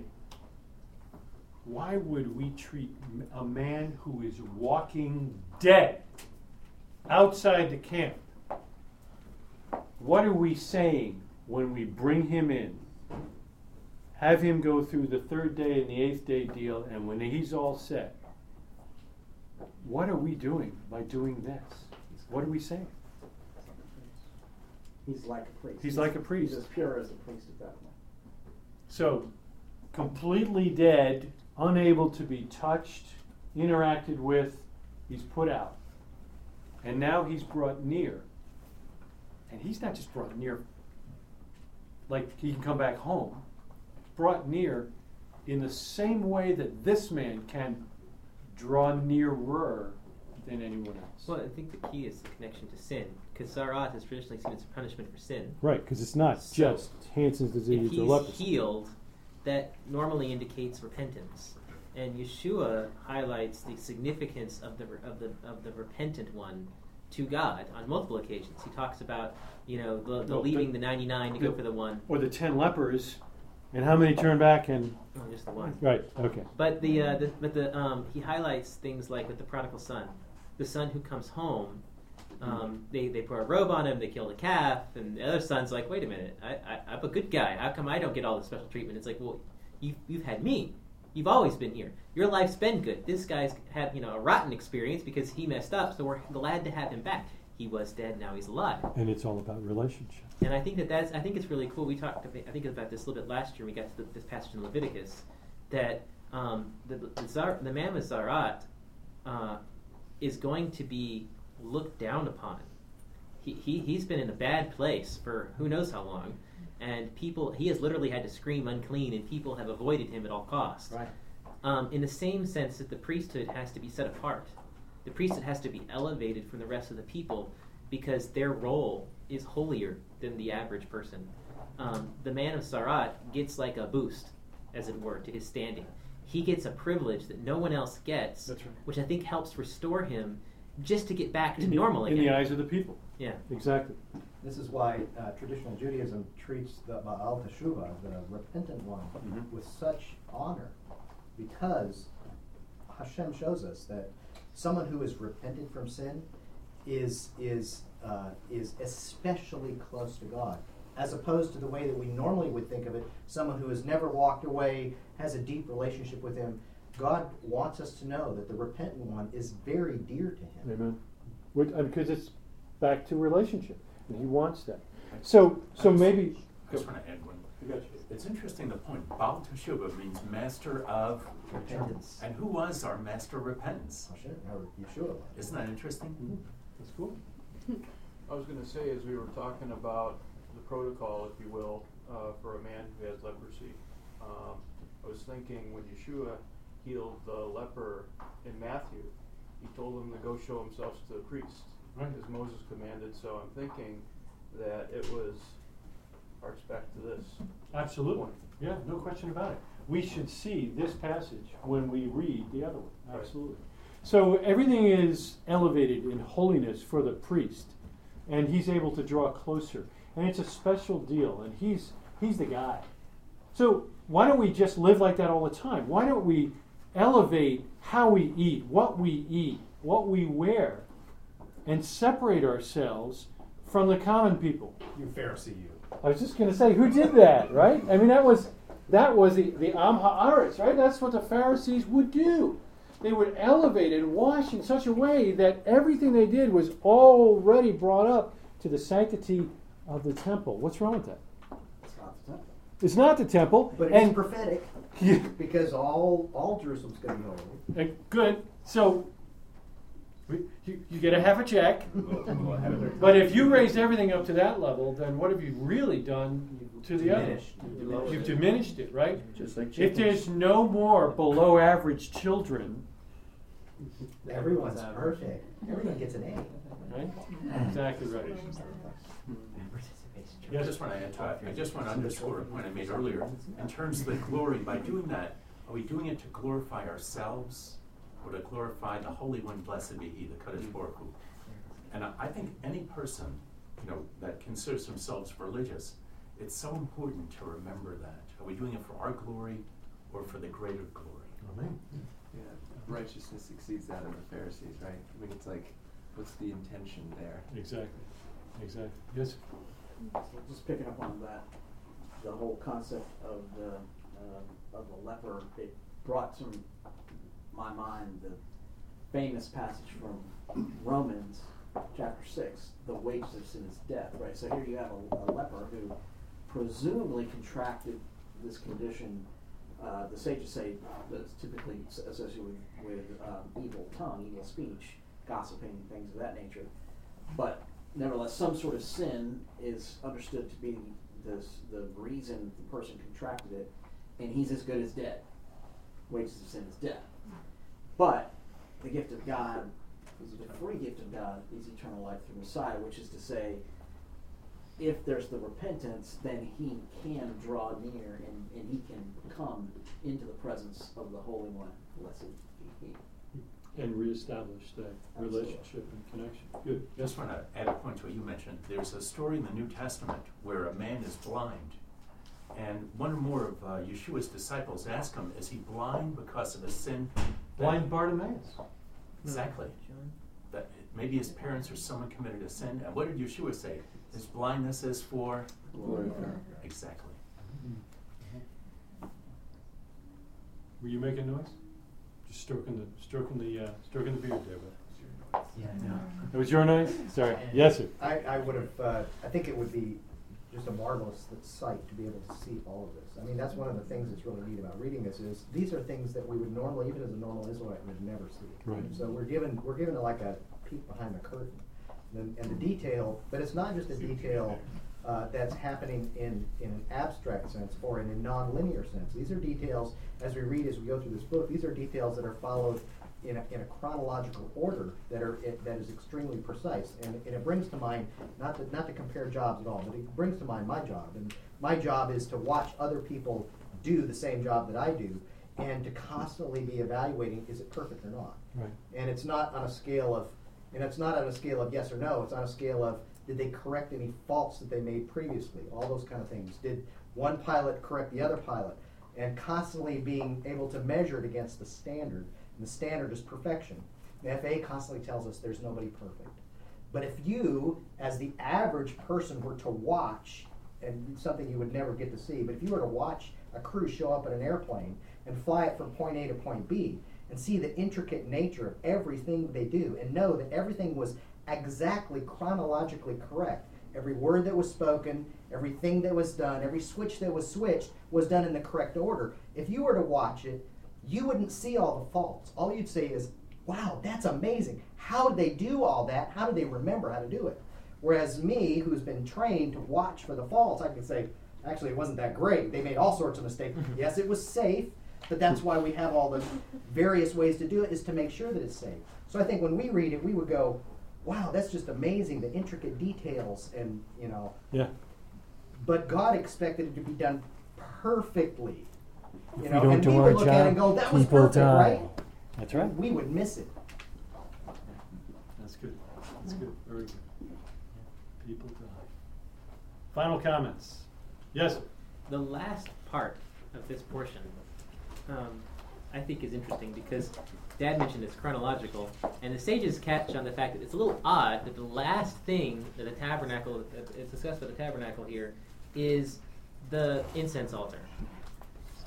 Speaker 1: Why would we treat a man who is walking dead outside the camp? What are we saying when we bring him in? Have him go through the third day and the eighth day deal, and when he's all set, what are we doing by doing this? What are we saying?
Speaker 6: He's like a priest.
Speaker 1: He's like a priest.
Speaker 6: He's as pure as a priest at that point.
Speaker 1: So, completely dead, unable to be touched, interacted with, he's put out. And now he's brought near. And he's not just brought near like he can come back home. Brought near in the same way that this man can draw nearer than anyone else.
Speaker 4: Well, I think the key is the connection to sin, because tzaraat is traditionally seen as a punishment for sin.
Speaker 1: Right, because it's not
Speaker 4: So,
Speaker 1: just Hansen's disease or
Speaker 4: he's
Speaker 1: leprosy.
Speaker 4: healed, that normally indicates repentance, and Yeshua highlights the significance of the of the of the repentant one to God on multiple occasions. He talks about you know the, the
Speaker 1: Well,
Speaker 4: leaving
Speaker 1: the-
Speaker 4: the ninety nine to go for the one.
Speaker 1: Or the ten lepers, and how many turn back and
Speaker 4: Oh, just the one.
Speaker 1: Right, okay.
Speaker 4: But the, uh, the but the um, he highlights things like with the prodigal son, the son who comes home. Um, they, they put a robe on him, they kill the calf, and the other son's like, wait a minute, I, I, I'm a good guy. How come I don't get all the special treatment? It's like, well, you, you've had me. You've always been here. Your life's been good. This guy's had you know a rotten experience because he messed up, so we're glad to have him back. He was dead, now he's alive.
Speaker 1: and it's all about relationship.
Speaker 4: And I think that that's I think it's really cool. We talked I think about this a little bit last year. when We got to the, this passage in Leviticus that um, the the, Zar, the man with tzaraat uh, is going to be looked down upon. He, he he's been in a bad place for who knows how long, and people he has literally had to scream unclean, and people have avoided him at all costs.
Speaker 6: Right.
Speaker 4: Um, in the same sense that the priesthood has to be set apart, the priesthood has to be elevated from the rest of the people because their role is holier than the average person. Um, the man of tzaraat gets like a boost, as it were, to his standing. He gets a privilege that no one else gets,
Speaker 1: That's right.
Speaker 4: which I think helps restore him just to get back to
Speaker 1: In the-
Speaker 4: normal
Speaker 1: in the eyes of the people.
Speaker 4: Yeah.
Speaker 1: Exactly.
Speaker 2: This is why uh, traditional Judaism treats the Baal Teshuvah, the repentant one,
Speaker 1: Mhm.
Speaker 2: with such honor, because Hashem shows us that someone who is repentant from sin is is uh, is especially close to God, as opposed to the way that we normally would think of it. Someone who has never walked away has a deep relationship with Him. God wants us to know that the repentant one is very dear to Him.
Speaker 1: Amen. Which- uh, Because it's back to relationship, and he wants that. So, so
Speaker 14: I
Speaker 1: maybe.
Speaker 14: I just want to add one. It's interesting the point. Baal Teshuvah means master of
Speaker 2: Repentance.
Speaker 14: And who was our master of repentance?
Speaker 2: Yeshua.
Speaker 14: Isn't that interesting?
Speaker 1: That's cool. <laughs>
Speaker 18: I was going to say, as we were talking about the protocol, if you will, uh, for a man who has leprosy, um, I was thinking when Yeshua healed the leper in Matthew, he told him to go show himself to the priest,
Speaker 1: Right.
Speaker 18: as Moses commanded. So I'm thinking that it was harks back to this.
Speaker 1: Absolutely.
Speaker 18: point.
Speaker 1: Yeah, no question about it. We should see this passage when we read the other one.
Speaker 18: Right.
Speaker 1: Absolutely. So everything is elevated in holiness for the priest, and he's able to draw closer. And it's a special deal, and he's he's the guy. So why don't we just live like that all the time? Why don't we elevate how we eat, what we eat, what we wear, and separate ourselves from the common people?
Speaker 3: You Pharisee, you.
Speaker 1: I was just going to say, who did that, right? I mean, that was that was the the Am Haaretz, right? That's what the Pharisees would do. They would elevate and wash in such a way that everything they did was already brought up to the sanctity of the temple. What's wrong with that?
Speaker 2: It's not the temple.
Speaker 1: It's not the temple,
Speaker 2: But
Speaker 1: and
Speaker 2: prophetic
Speaker 1: Yeah. <laughs>
Speaker 2: because all all Jerusalem's going to be holy.
Speaker 1: Uh, good. So we, you, you get a half a check. but if you raise everything up to that level, then what have you really done to the other?
Speaker 2: Diminished. Diminished
Speaker 1: You've diminished it, right?
Speaker 17: Just like
Speaker 1: if there's no more below average children,
Speaker 2: Everyone's perfect. Everyone gets an A.
Speaker 1: right? Exactly right.
Speaker 14: I just want to add to it. I just want to underscore a point I made earlier. In terms of the glory, by doing that, are we doing it to glorify ourselves or to glorify the Holy One, blessed be He, the Kadosh Baruch Hu? And I I think any person, you know, that considers themselves religious, it's so important to remember that. Are we doing it for our glory or for the greater glory? Amen.
Speaker 11: Yeah, righteousness exceeds that of the Pharisees, right? I mean, it's like, what's the intention there?
Speaker 1: Exactly. Exactly. Yes.
Speaker 6: Just picking up on that, the whole concept of the uh, of the leper, it brought to my mind the famous passage from Romans chapter six: "The wages of sin is death." Right. So here you have a, a leper who presumably contracted this condition. Uh, the sages say that's typically associated with, with um, evil tongue, evil speech, gossiping, things of that nature. But nevertheless, some sort of sin is understood to be this, the reason the person contracted it, and he's as good as dead. Wages of sin is death. But the gift of God, the free gift of God, is eternal life through Messiah, which is to say, if there's the repentance, then he can draw near and, and he can come into the presence of the Holy One. Blessed be he.
Speaker 1: And reestablish that relationship and connection. Good.
Speaker 14: Just want to add a point to what you mentioned. There's a story in the New Testament where a man is blind, and one or more of uh, Yeshua's disciples ask him, "Is he blind because of a sin?" that-
Speaker 1: Blind Bartimaeus.
Speaker 14: Exactly. That maybe his parents or someone committed a sin, and what did Yeshua say? His blindness is for
Speaker 17: Glory of God.
Speaker 14: Exactly.
Speaker 1: Were you making noise? Just stroking the stroking the uh, stroking the beard there. But
Speaker 3: Yeah, no.
Speaker 1: it was your noise. Sorry. Yes, sir.
Speaker 2: I, I would have, uh, I think it would be just a marvelous sight to be able to see all of this. I mean, that's one of the things that's really neat about reading this is these are things that we would normally, even as a normal Israelite, would never see.
Speaker 1: Right.
Speaker 2: So we're given, we're given like a peek behind the curtain. And, and the detail, but it's not just a detail uh, that's happening in, in an abstract sense or in a non-linear sense. These are details, as we read, as we go through this book, these are details that are followed in a, in a chronological order that are it, that is extremely precise, and, and it brings to mind not to not to compare jobs at all, but it brings to mind my job, and my job is to watch other people do the same job that I do, and to constantly be evaluating is it perfect or not,
Speaker 1: Right.
Speaker 2: and it's not on a scale of, and it's not on a scale of yes or no, it's on a scale of did they correct any faults that they made previously, all those kind of things. Did one pilot correct the other pilot, and constantly being able to measure it against the standard. And the standard is perfection. The FAA constantly tells us there's nobody perfect. But if you, as the average person, were to watch, and something you would never get to see, but if you were to watch a crew show up in an airplane and fly it from point A to point B, and see the intricate nature of everything they do, and know that everything was exactly chronologically correct. Every word that was spoken, everything that was done, every switch that was switched was done in the correct order. If you were to watch it, you wouldn't see all the faults. All you'd say is, wow, that's amazing. How did they do all that? How did they remember how to do it? Whereas me, who's been trained to watch for the faults, I can say, actually, it wasn't that great. They made all sorts of mistakes. <laughs> yes, it was safe, but that's why we have all the various ways to do it, is to make sure that it's safe. So I think when we read it, we would go, wow, that's just amazing, the intricate details, and, you know.
Speaker 1: Yeah.
Speaker 2: But God expected it to be done perfectly.
Speaker 1: If
Speaker 2: You
Speaker 1: we don't
Speaker 2: and
Speaker 1: do
Speaker 2: we
Speaker 1: our
Speaker 2: would look at it and
Speaker 1: job,
Speaker 2: go, that was
Speaker 1: people
Speaker 2: perfect,
Speaker 1: die.
Speaker 2: right?
Speaker 1: That's right.
Speaker 2: We would miss it.
Speaker 1: That's good. That's good. Very good. People die. Final comments. Yes. sir.
Speaker 4: The last part of this portion, um, I think, is interesting because Dad mentioned it's chronological, and the sages catch on the fact that it's a little odd that the last thing that the tabernacle is discussed by the tabernacle here is the incense altar,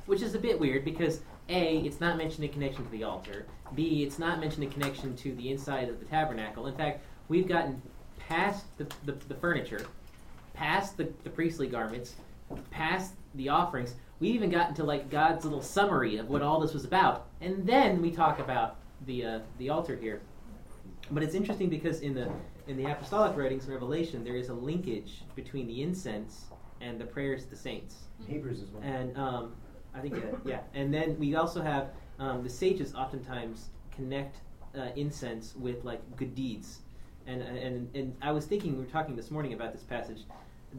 Speaker 4: which is a bit weird because a it's not mentioned in connection to the altar. B it's not mentioned in connection to the inside of the tabernacle. In fact, we've gotten past the, the, the furniture, past the, the priestly garments, past the offerings. We even got into like God's little summary of what all this was about, and then we talk about the uh, the altar here. But it's interesting because in the in the apostolic writings in Revelation, there is a linkage between the incense and the prayers of the saints.
Speaker 2: Hebrews as well.
Speaker 4: And um, I think uh, yeah, and then we also have um, the sages oftentimes connect uh, incense with like good deeds, and and and I was thinking we were talking this morning about this passage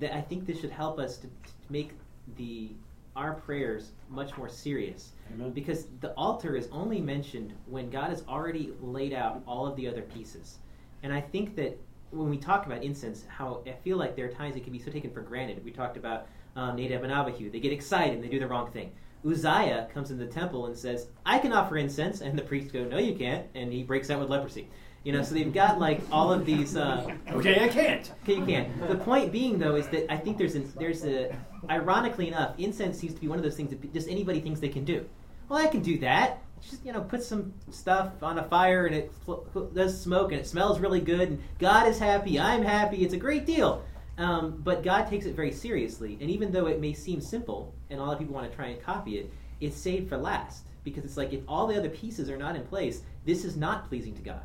Speaker 4: that I think this should help us to, to make the our prayers much more serious
Speaker 1: Amen.
Speaker 4: because the altar is only mentioned when God has already laid out all of the other pieces, and I think that when we talk about incense, how I feel like there are times it can be so taken for granted. We talked about um, Nadab and Abihu; they get excited and they do the wrong thing. Uzziah comes in the temple and says, "I can offer incense," and the priests go, "No, you can't," and he breaks out with leprosy. You know, so they've got like all of these. Uh,
Speaker 1: Okay, I can't.
Speaker 4: Okay, you can't. The point being, though, is that I think there's an, there's a ironically enough, incense seems to be one of those things that just anybody thinks they can do. Well, I can do that. Just you know, put some stuff on a fire and it fl- does smoke and it smells really good and God is happy. I'm happy. It's a great deal. Um, but God takes it very seriously, and even though it may seem simple and a lot of people want to try and copy it, it's saved for last because it's like if all the other pieces are not in place, this is not pleasing to God.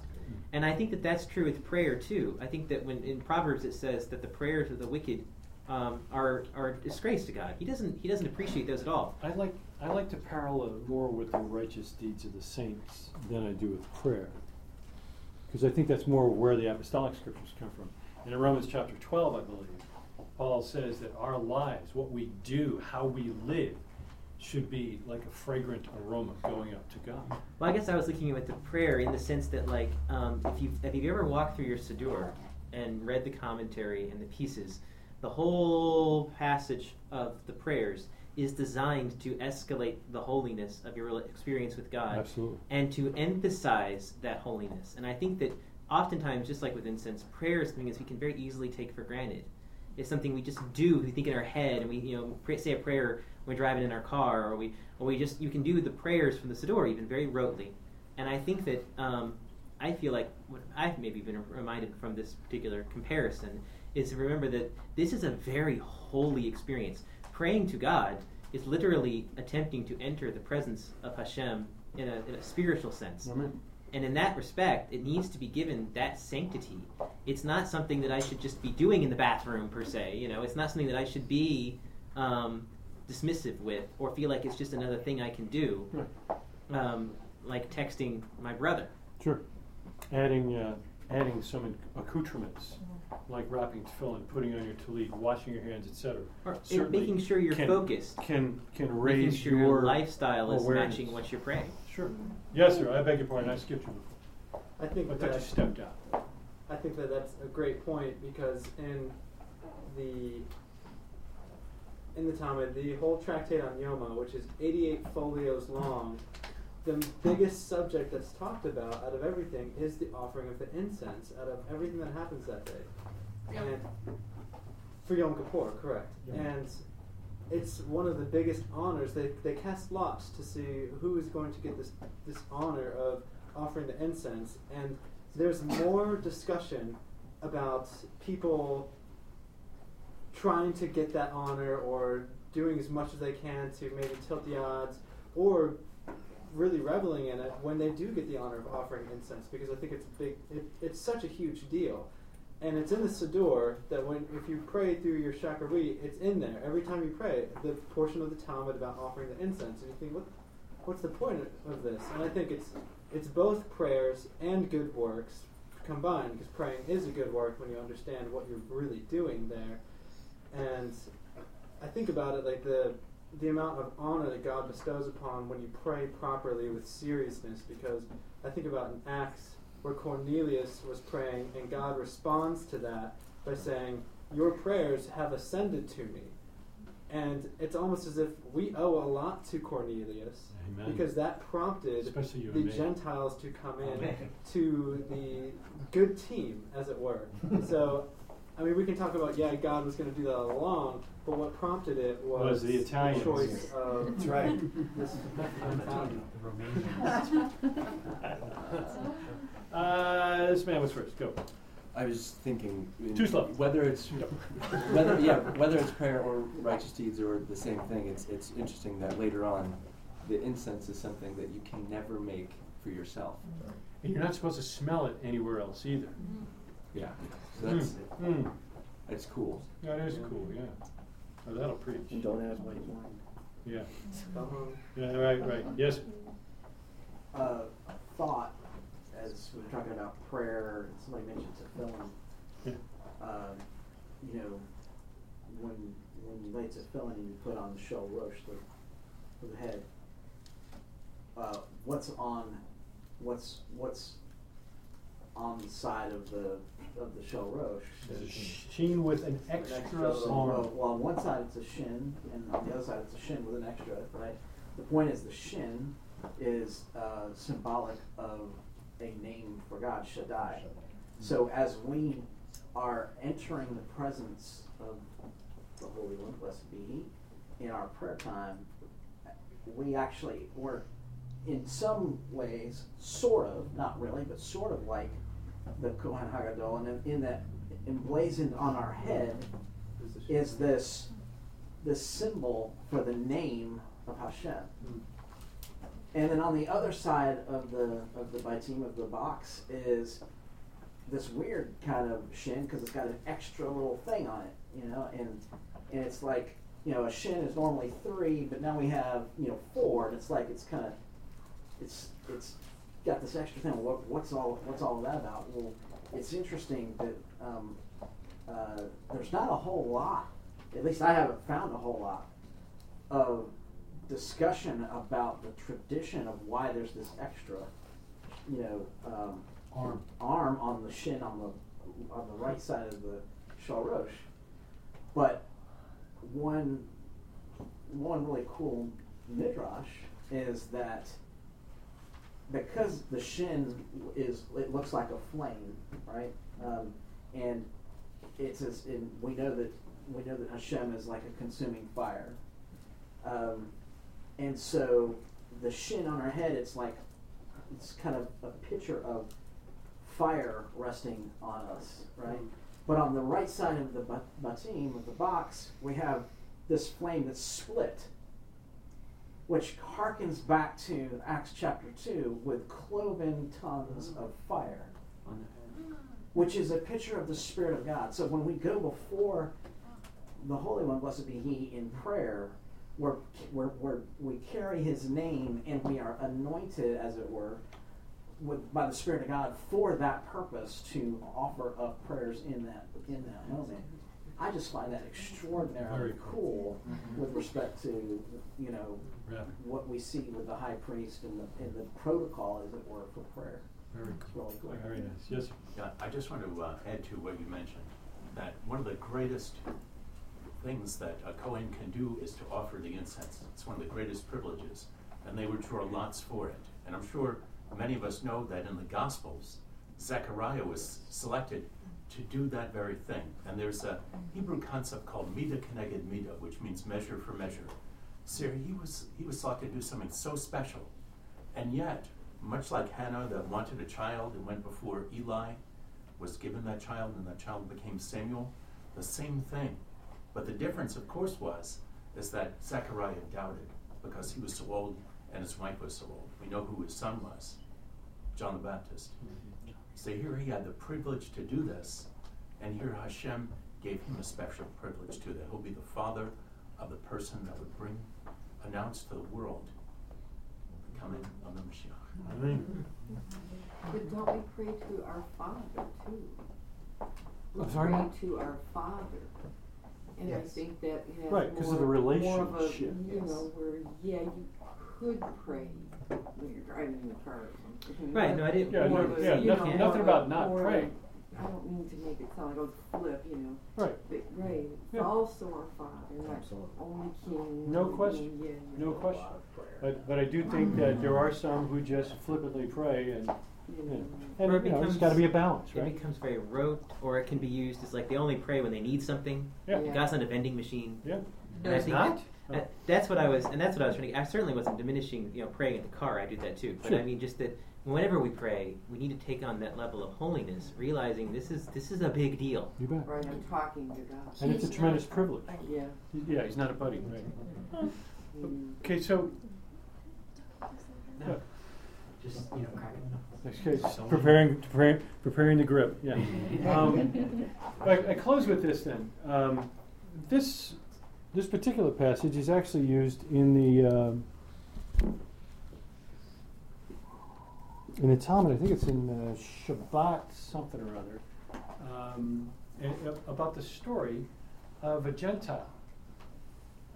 Speaker 4: And I think that that's true with prayer too. I think that when in Proverbs it says that the prayers of the wicked um, are are disgrace to God. He doesn't he doesn't appreciate those at all.
Speaker 1: I like I like to parallel more with the righteous deeds of the saints than I do with prayer, because I think that's more where the apostolic scriptures come from. And in Romans chapter twelve, I believe, Paul says that our lives, what we do, how we live, should be like a fragrant aroma going up to God.
Speaker 4: Well, I guess I was looking at the prayer in the sense that like um, if you if you ever walked through your Siddur and read the commentary and the pieces, the whole passage of the prayers is designed to escalate the holiness of your experience with God.
Speaker 1: Absolutely.
Speaker 4: And to emphasize that holiness. And I think that oftentimes, just like with incense, prayer is something that we can very easily take for granted. It's something we just do. We think in our head, and we you know pray, say a prayer when we're driving in our car, or we or we just you can do the prayers from the Siddur even very rotely. And I think that um, I feel like what I've maybe been reminded from this particular comparison is to remember that this is a very holy experience. Praying to God is literally attempting to enter the presence of Hashem in a, in a spiritual sense.
Speaker 1: Amen.
Speaker 4: And in that respect, it needs to be given that sanctity. It's not something that I should just be doing in the bathroom per se. You know, it's not something that I should be um, dismissive with or feel like it's just another thing I can do, um, like texting my brother.
Speaker 1: Sure. Adding uh, adding some accoutrements like wrapping tefillin, putting on your tallit, washing your hands, etc.
Speaker 4: Or
Speaker 1: Certainly
Speaker 4: making sure you're
Speaker 1: can,
Speaker 4: focused.
Speaker 1: Can can raise
Speaker 4: sure
Speaker 1: your,
Speaker 4: your lifestyle is
Speaker 1: awareness.
Speaker 4: matching what you're praying.
Speaker 1: Sure. Yes, sir. I beg your pardon. I skipped you before.
Speaker 16: I think
Speaker 1: I thought
Speaker 16: that
Speaker 1: you stepped out.
Speaker 16: I think that that's a great point because in the in the Talmud, the whole tractate on Yoma, which is 88 folios long, the biggest subject that's talked about out of everything is the offering of the incense out of everything that happens that day. And for Yom Kippur, correct.
Speaker 1: Yeah.
Speaker 16: And it's one of the biggest honors. They, they cast lots to see who is going to get this, this honor of offering the incense. And there's more discussion about people trying to get that honor or doing as much as they can to maybe tilt the odds or really reveling in it when they do get the honor of offering incense because I think it's a big it, it's such a huge deal and it's in the Siddur that when if you pray through your Shacharit, it's in there every time you pray. The portion of the Talmud about offering the incense, and you think, what, what's the point of this? And I think it's it's both prayers and good works combined, because praying is a good work when you understand what you're really doing there. And I think about it like the the amount of honor that God bestows upon when you pray properly with seriousness, because I think about in Acts where Cornelius was praying, and God responds to that by saying, Your prayers have ascended to me. And it's almost as if we owe a lot to Cornelius
Speaker 1: Amen.
Speaker 16: because that prompted the. Gentiles to come in
Speaker 1: Amen.
Speaker 16: to the good team, as it were. <laughs> so, I mean, we can talk about, yeah, God was going to do that all along, but what prompted it was,
Speaker 1: Was the Italians.
Speaker 16: choice of
Speaker 1: That's right. <laughs>
Speaker 16: this Italian. <laughs>
Speaker 1: Uh, this man was first. Go.
Speaker 11: I was thinking
Speaker 1: Too slow.
Speaker 11: Whether it's whether yeah whether it's prayer or righteous deeds or the same thing. It's it's interesting that later on, the incense is something that you can never make for yourself.
Speaker 1: And you're not supposed to smell it anywhere else either.
Speaker 11: Yeah, so that's
Speaker 1: Mm, mm.
Speaker 11: it's cool.
Speaker 1: That is cool, yeah. Oh, that'll preach.
Speaker 17: And don't ask white wine.
Speaker 1: Yeah.
Speaker 16: Uh-huh.
Speaker 1: Yeah, right, right. Yes.
Speaker 6: uh, thought as we were talking about prayer. Somebody mentioned tefillin.
Speaker 1: Yeah.
Speaker 6: Um, you know, when when you lay tefillin and you put on the shel rosh, the, the head. Uh, what's on, what's what's on the side of the of the shel rosh?
Speaker 1: There's a sheen with an extra arm.
Speaker 6: Well, well, on one side it's a shin, and on the other side it's a shin with an extra, right? The point is the shin is uh, symbolic of a name for God, Shaddai. So as we are entering the presence of the Holy One, blessed be He, in our prayer time, we actually we're in some ways, sort of, not really, but sort of like the Kohen Hagadol, and in, in that emblazoned on our head is this this symbol for the name of Hashem. And then on the other side of the of the batim of the box is this weird kind of shin because it's got an extra little thing on it, you know, and and it's like you know a shin is normally three, but now we have you know four, and it's like it's kind of it's it's got this extra thing. What, what's all what's all that about? Well, it's interesting that um, uh, there's not a whole lot. At least I haven't found a whole lot of discussion about the tradition of why there's this extra, you know, um,
Speaker 1: Arm.
Speaker 6: arm on the shin on the on the right side of the shel rosh. But one one really cool midrash is that because the shin is it looks like a flame, right? Um, and it's as in we know that we know that Hashem is like a consuming fire. Um, and so the shin on our head, it's like it's kind of a picture of fire resting on us, right? But on the right side of the ba- batim, of the box, we have this flame that's split, which harkens back to Acts chapter 2 with cloven tongues of fire, which is a picture of the Spirit of God. So when we go before the Holy One, blessed be He, in prayer, we're, we're, we're, we carry His name and we are anointed, as it were, with, by the Spirit of God for that purpose to offer up prayers in that in that moment. I just find that extraordinarily
Speaker 1: Very
Speaker 6: cool
Speaker 1: Mhm.
Speaker 6: with respect to you know
Speaker 1: Yeah.
Speaker 6: what we see with the high priest and the, and the protocol, as it were, for prayer.
Speaker 1: Very
Speaker 6: It's really cool.
Speaker 1: Very nice. Yes.
Speaker 14: Yeah, I just want to uh, add to what you mentioned, that one of the greatest things that a Kohen can do is to offer the incense. It's one of the greatest privileges, and they would draw lots for it. And I'm sure many of us know that in the Gospels, Zechariah was selected to do that very thing. And there's a Hebrew concept called mida keneged mida, which means measure for measure. So he was he was selected to do something so special, and yet, much like Hannah that wanted a child and went before Eli, was given that child, and that child became Samuel, the same thing. But the difference, of course, was is that Zechariah doubted because he was so old and his wife was so old. We know who his son was, John the Baptist. Mm-hmm. So here he had the privilege to do this, And here Hashem gave him a special privilege too, that he'll be the father of the person that would bring, announce to the world the coming of the Mashiach.
Speaker 1: Amen.
Speaker 12: But don't we pray to our Father too? We
Speaker 1: I'm sorry?
Speaker 12: pray to our Father. And I think that has
Speaker 1: Right, 'cause of the
Speaker 12: more- More of a,
Speaker 1: relationship.
Speaker 12: you know, where, yeah, you could pray when you're driving in the car or something.
Speaker 4: Right, no, I didn't-
Speaker 1: Yeah,
Speaker 12: More
Speaker 1: no,
Speaker 12: of a,
Speaker 1: yeah,
Speaker 12: you
Speaker 1: nothing-
Speaker 12: know,
Speaker 1: nothing
Speaker 12: more
Speaker 1: about
Speaker 12: a-
Speaker 1: not
Speaker 12: more of
Speaker 1: praying.
Speaker 12: I don't mean to make it sound like a flip, you know.
Speaker 1: Right.
Speaker 12: But, right, it's
Speaker 1: Yeah.
Speaker 12: also our Father, not
Speaker 2: Absolutely.
Speaker 12: only King.
Speaker 1: No question.
Speaker 12: yeah, yeah.
Speaker 1: No question. But, but I do think that there are some who just flippantly pray and, you know, and
Speaker 4: Or it
Speaker 1: you know, there's
Speaker 4: becomes-
Speaker 1: got to be a balance, right?
Speaker 4: It becomes very rote, or it can be used as like they only pray when they need something.
Speaker 1: Yeah.
Speaker 12: Yeah.
Speaker 4: God's not a vending machine.
Speaker 1: Yeah.
Speaker 4: And I
Speaker 1: It's not?
Speaker 4: that- that- that's what I was, and that's what I was trying to. I certainly wasn't diminishing, you know, praying in the car. I do that too. But
Speaker 1: Sure.
Speaker 4: I mean, just that whenever we pray, we need to take on that level of holiness, realizing this is this is a big deal.
Speaker 1: You bet.
Speaker 12: Right, I'm talking to God.
Speaker 1: And it's a tremendous privilege.
Speaker 12: Yeah.
Speaker 1: Yeah, he's not a buddy, right?
Speaker 12: Mm.
Speaker 1: Okay, so
Speaker 15: No. Just, you know, cracking them
Speaker 1: Okay, just preparing, preparing, preparing the grip. Yeah. <laughs> Um, I, I close with this then. Um, this this particular passage is actually used in the um, in the Talmud. I think it's in uh, Shabbat something or other um, and, uh, about the story of a Gentile,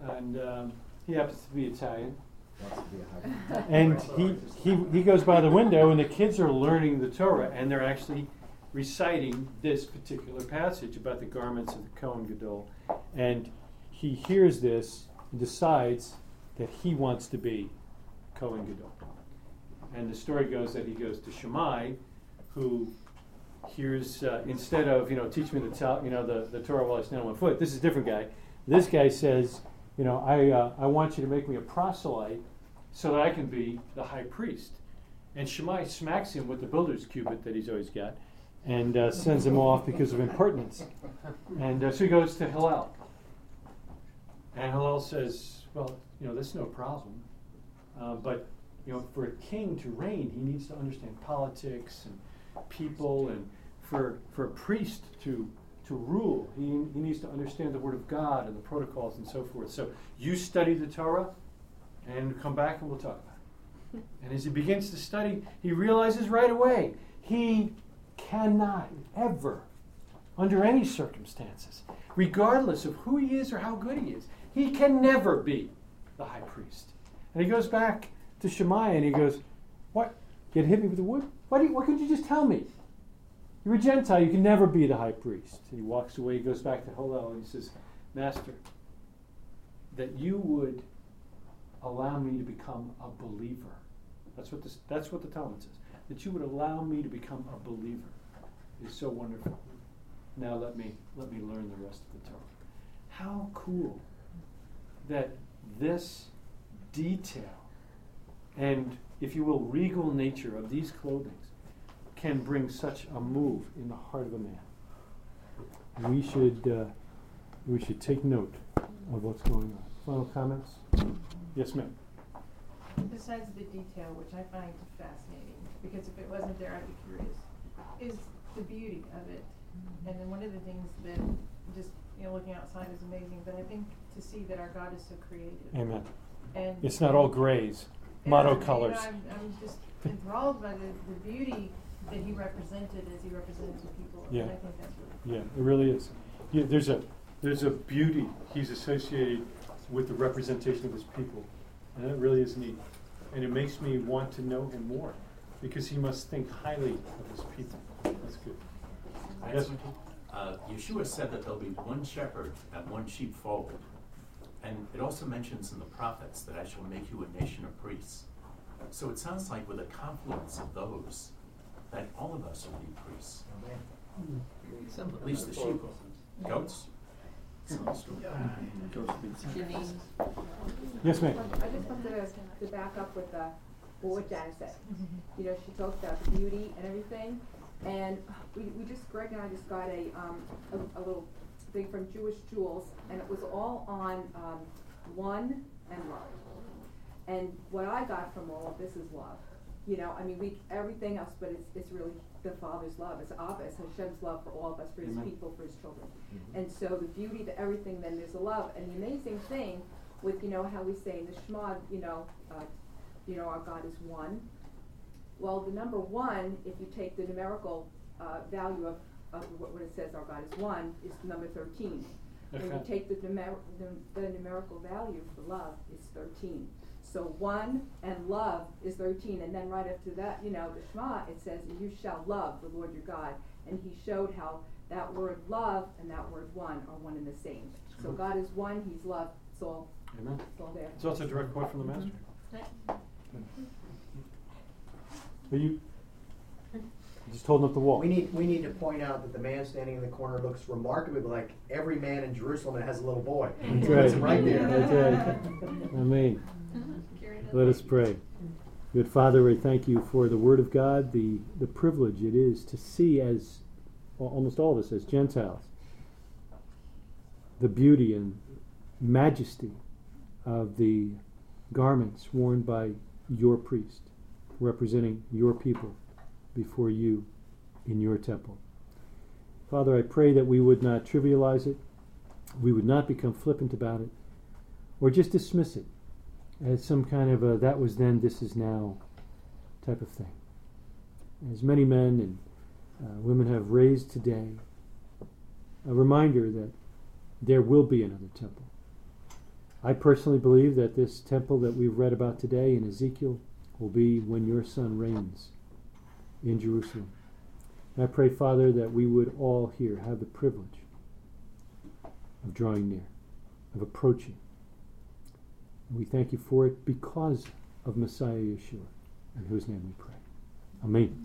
Speaker 1: and um, he happens to be Italian. <laughs> And he, he, he goes by the window, and the kids are learning the Torah, and they're actually reciting this particular passage about the garments of the Kohen Gadol. And he hears this and decides that he wants to be Kohen Gadol. And the story goes that he goes to Shammai, who hears uh, instead of you know teach me the you know the, the Torah while I stand on one foot. This is a different guy. This guy says, you know, I uh, I want you to make me a proselyte so that I can be the high priest. And Shammai smacks him with the builder's cubit that he's always got, and uh, sends him off because of impertinence. And uh, so he goes to Hillel. And Hillel says, well, you know, that's no problem. Uh, but, you know, for a king to reign, he needs to understand politics and people. And for, for a priest to, to rule, he, he needs to understand the Word of God and the protocols and so forth. So you study the Torah and come back and we'll talk about it. And as he begins to study, he realizes right away he cannot ever, under any circumstances, regardless of who he is or how good he is, he can never be the high priest. And he goes back to Shammai and he goes, What? You hit me with the wood? Why, do you, why couldn't you just tell me? You're a Gentile, you can never be the high priest. And he walks away, he goes back to Hillel, and he says, Master, that you would allow me to become a believer. That's what this, that's what the Talmud says. That you would allow me to become a believer is so wonderful. Now let me let me learn the rest of the Torah. How cool that this detail and, if you will, regal nature of these clothings can bring such a move in the heart of a man. We should uh, we should take note of what's going on. Final comments? Yes, ma'am.
Speaker 5: Besides the detail, which I find fascinating, because if it wasn't there, I'd be curious, is the beauty of it. And then one of the things that just, you know, looking outside is amazing, but I think to see that our God is so creative.
Speaker 1: Amen.
Speaker 5: And
Speaker 1: It's not all grays,
Speaker 5: Yeah,
Speaker 1: motto
Speaker 5: you know,
Speaker 1: colors.
Speaker 5: I'm, I'm just enthralled by the, the beauty that he represented as he represented the people.
Speaker 1: Yeah.
Speaker 5: And I think that's really
Speaker 1: Yeah, it really is. Yeah, there's a there's a beauty he's associated with the representation of his people, and that really is neat. And it makes me want to know him more, because he must think highly of his people. That's good. Yes.
Speaker 14: Uh, Yeshua said that there'll be one shepherd and one sheepfold. And it also mentions in the prophets that I shall make you a nation of priests. So it sounds like with a confluence of those, that all of us will be priests. At least the sheep. Goats?
Speaker 19: Janine?
Speaker 1: Yes, ma'am.
Speaker 19: I just wanted to, to back up with, uh, well, what Janice said. You know, she talked about the beauty and everything, and we, we just, Greg and I just got a, um, a, a little thing from Jewish Jewels, and it was all on, um, one and love. And what I got from all of this is love.
Speaker 12: You know, I mean, we everything else, but it's it's really the Father's love. It's obvious Hashem's love for all of us, for His
Speaker 20: Amen.
Speaker 12: people, for His children. And so the beauty to everything, then there's a love. And the amazing thing with you know how we say in the Shema, you know, uh, you know, our God is one. Well, the number one, if you take the numerical uh, value of, of what, what it says, our God is one, is number 13. When you take the, numer- the, the numerical value for love, it's 13. So one and love is 13. And then right after that, you know, the Shema, it says, You shall love the Lord your God. And he showed how that word love and that word one are one and the same. So
Speaker 1: Cool.
Speaker 12: God is one, he's love. It's all,
Speaker 1: Amen.
Speaker 12: it's all there.
Speaker 1: So it's a direct quote from the Master.
Speaker 12: Mhm.
Speaker 1: Are you just holding up the wall?
Speaker 2: We need, we need to point out that the man standing in the corner looks remarkably like every man in Jerusalem that has a little boy.
Speaker 1: That's
Speaker 2: Puts him
Speaker 1: right.
Speaker 2: right there.
Speaker 1: That's right. <laughs> Amen. Let us pray. Good Father, I thank you for the Word of God, the, the privilege it is to see as al- almost all of us as Gentiles the beauty and majesty of the garments worn by your priest, representing your people before you in your temple. Father, I pray that we would not trivialize it, we would not become flippant about it, or just dismiss it as some kind of a that was then, this is now type of thing. As many men and uh, women have raised today, a reminder that there will be another temple. I personally believe that this temple that we've read about today in Ezekiel will be when your son reigns in Jerusalem. And I pray, Father, that we would all here have the privilege of drawing near, of approaching. And we thank you for it because of Messiah Yeshua, in whose name we pray. Amen.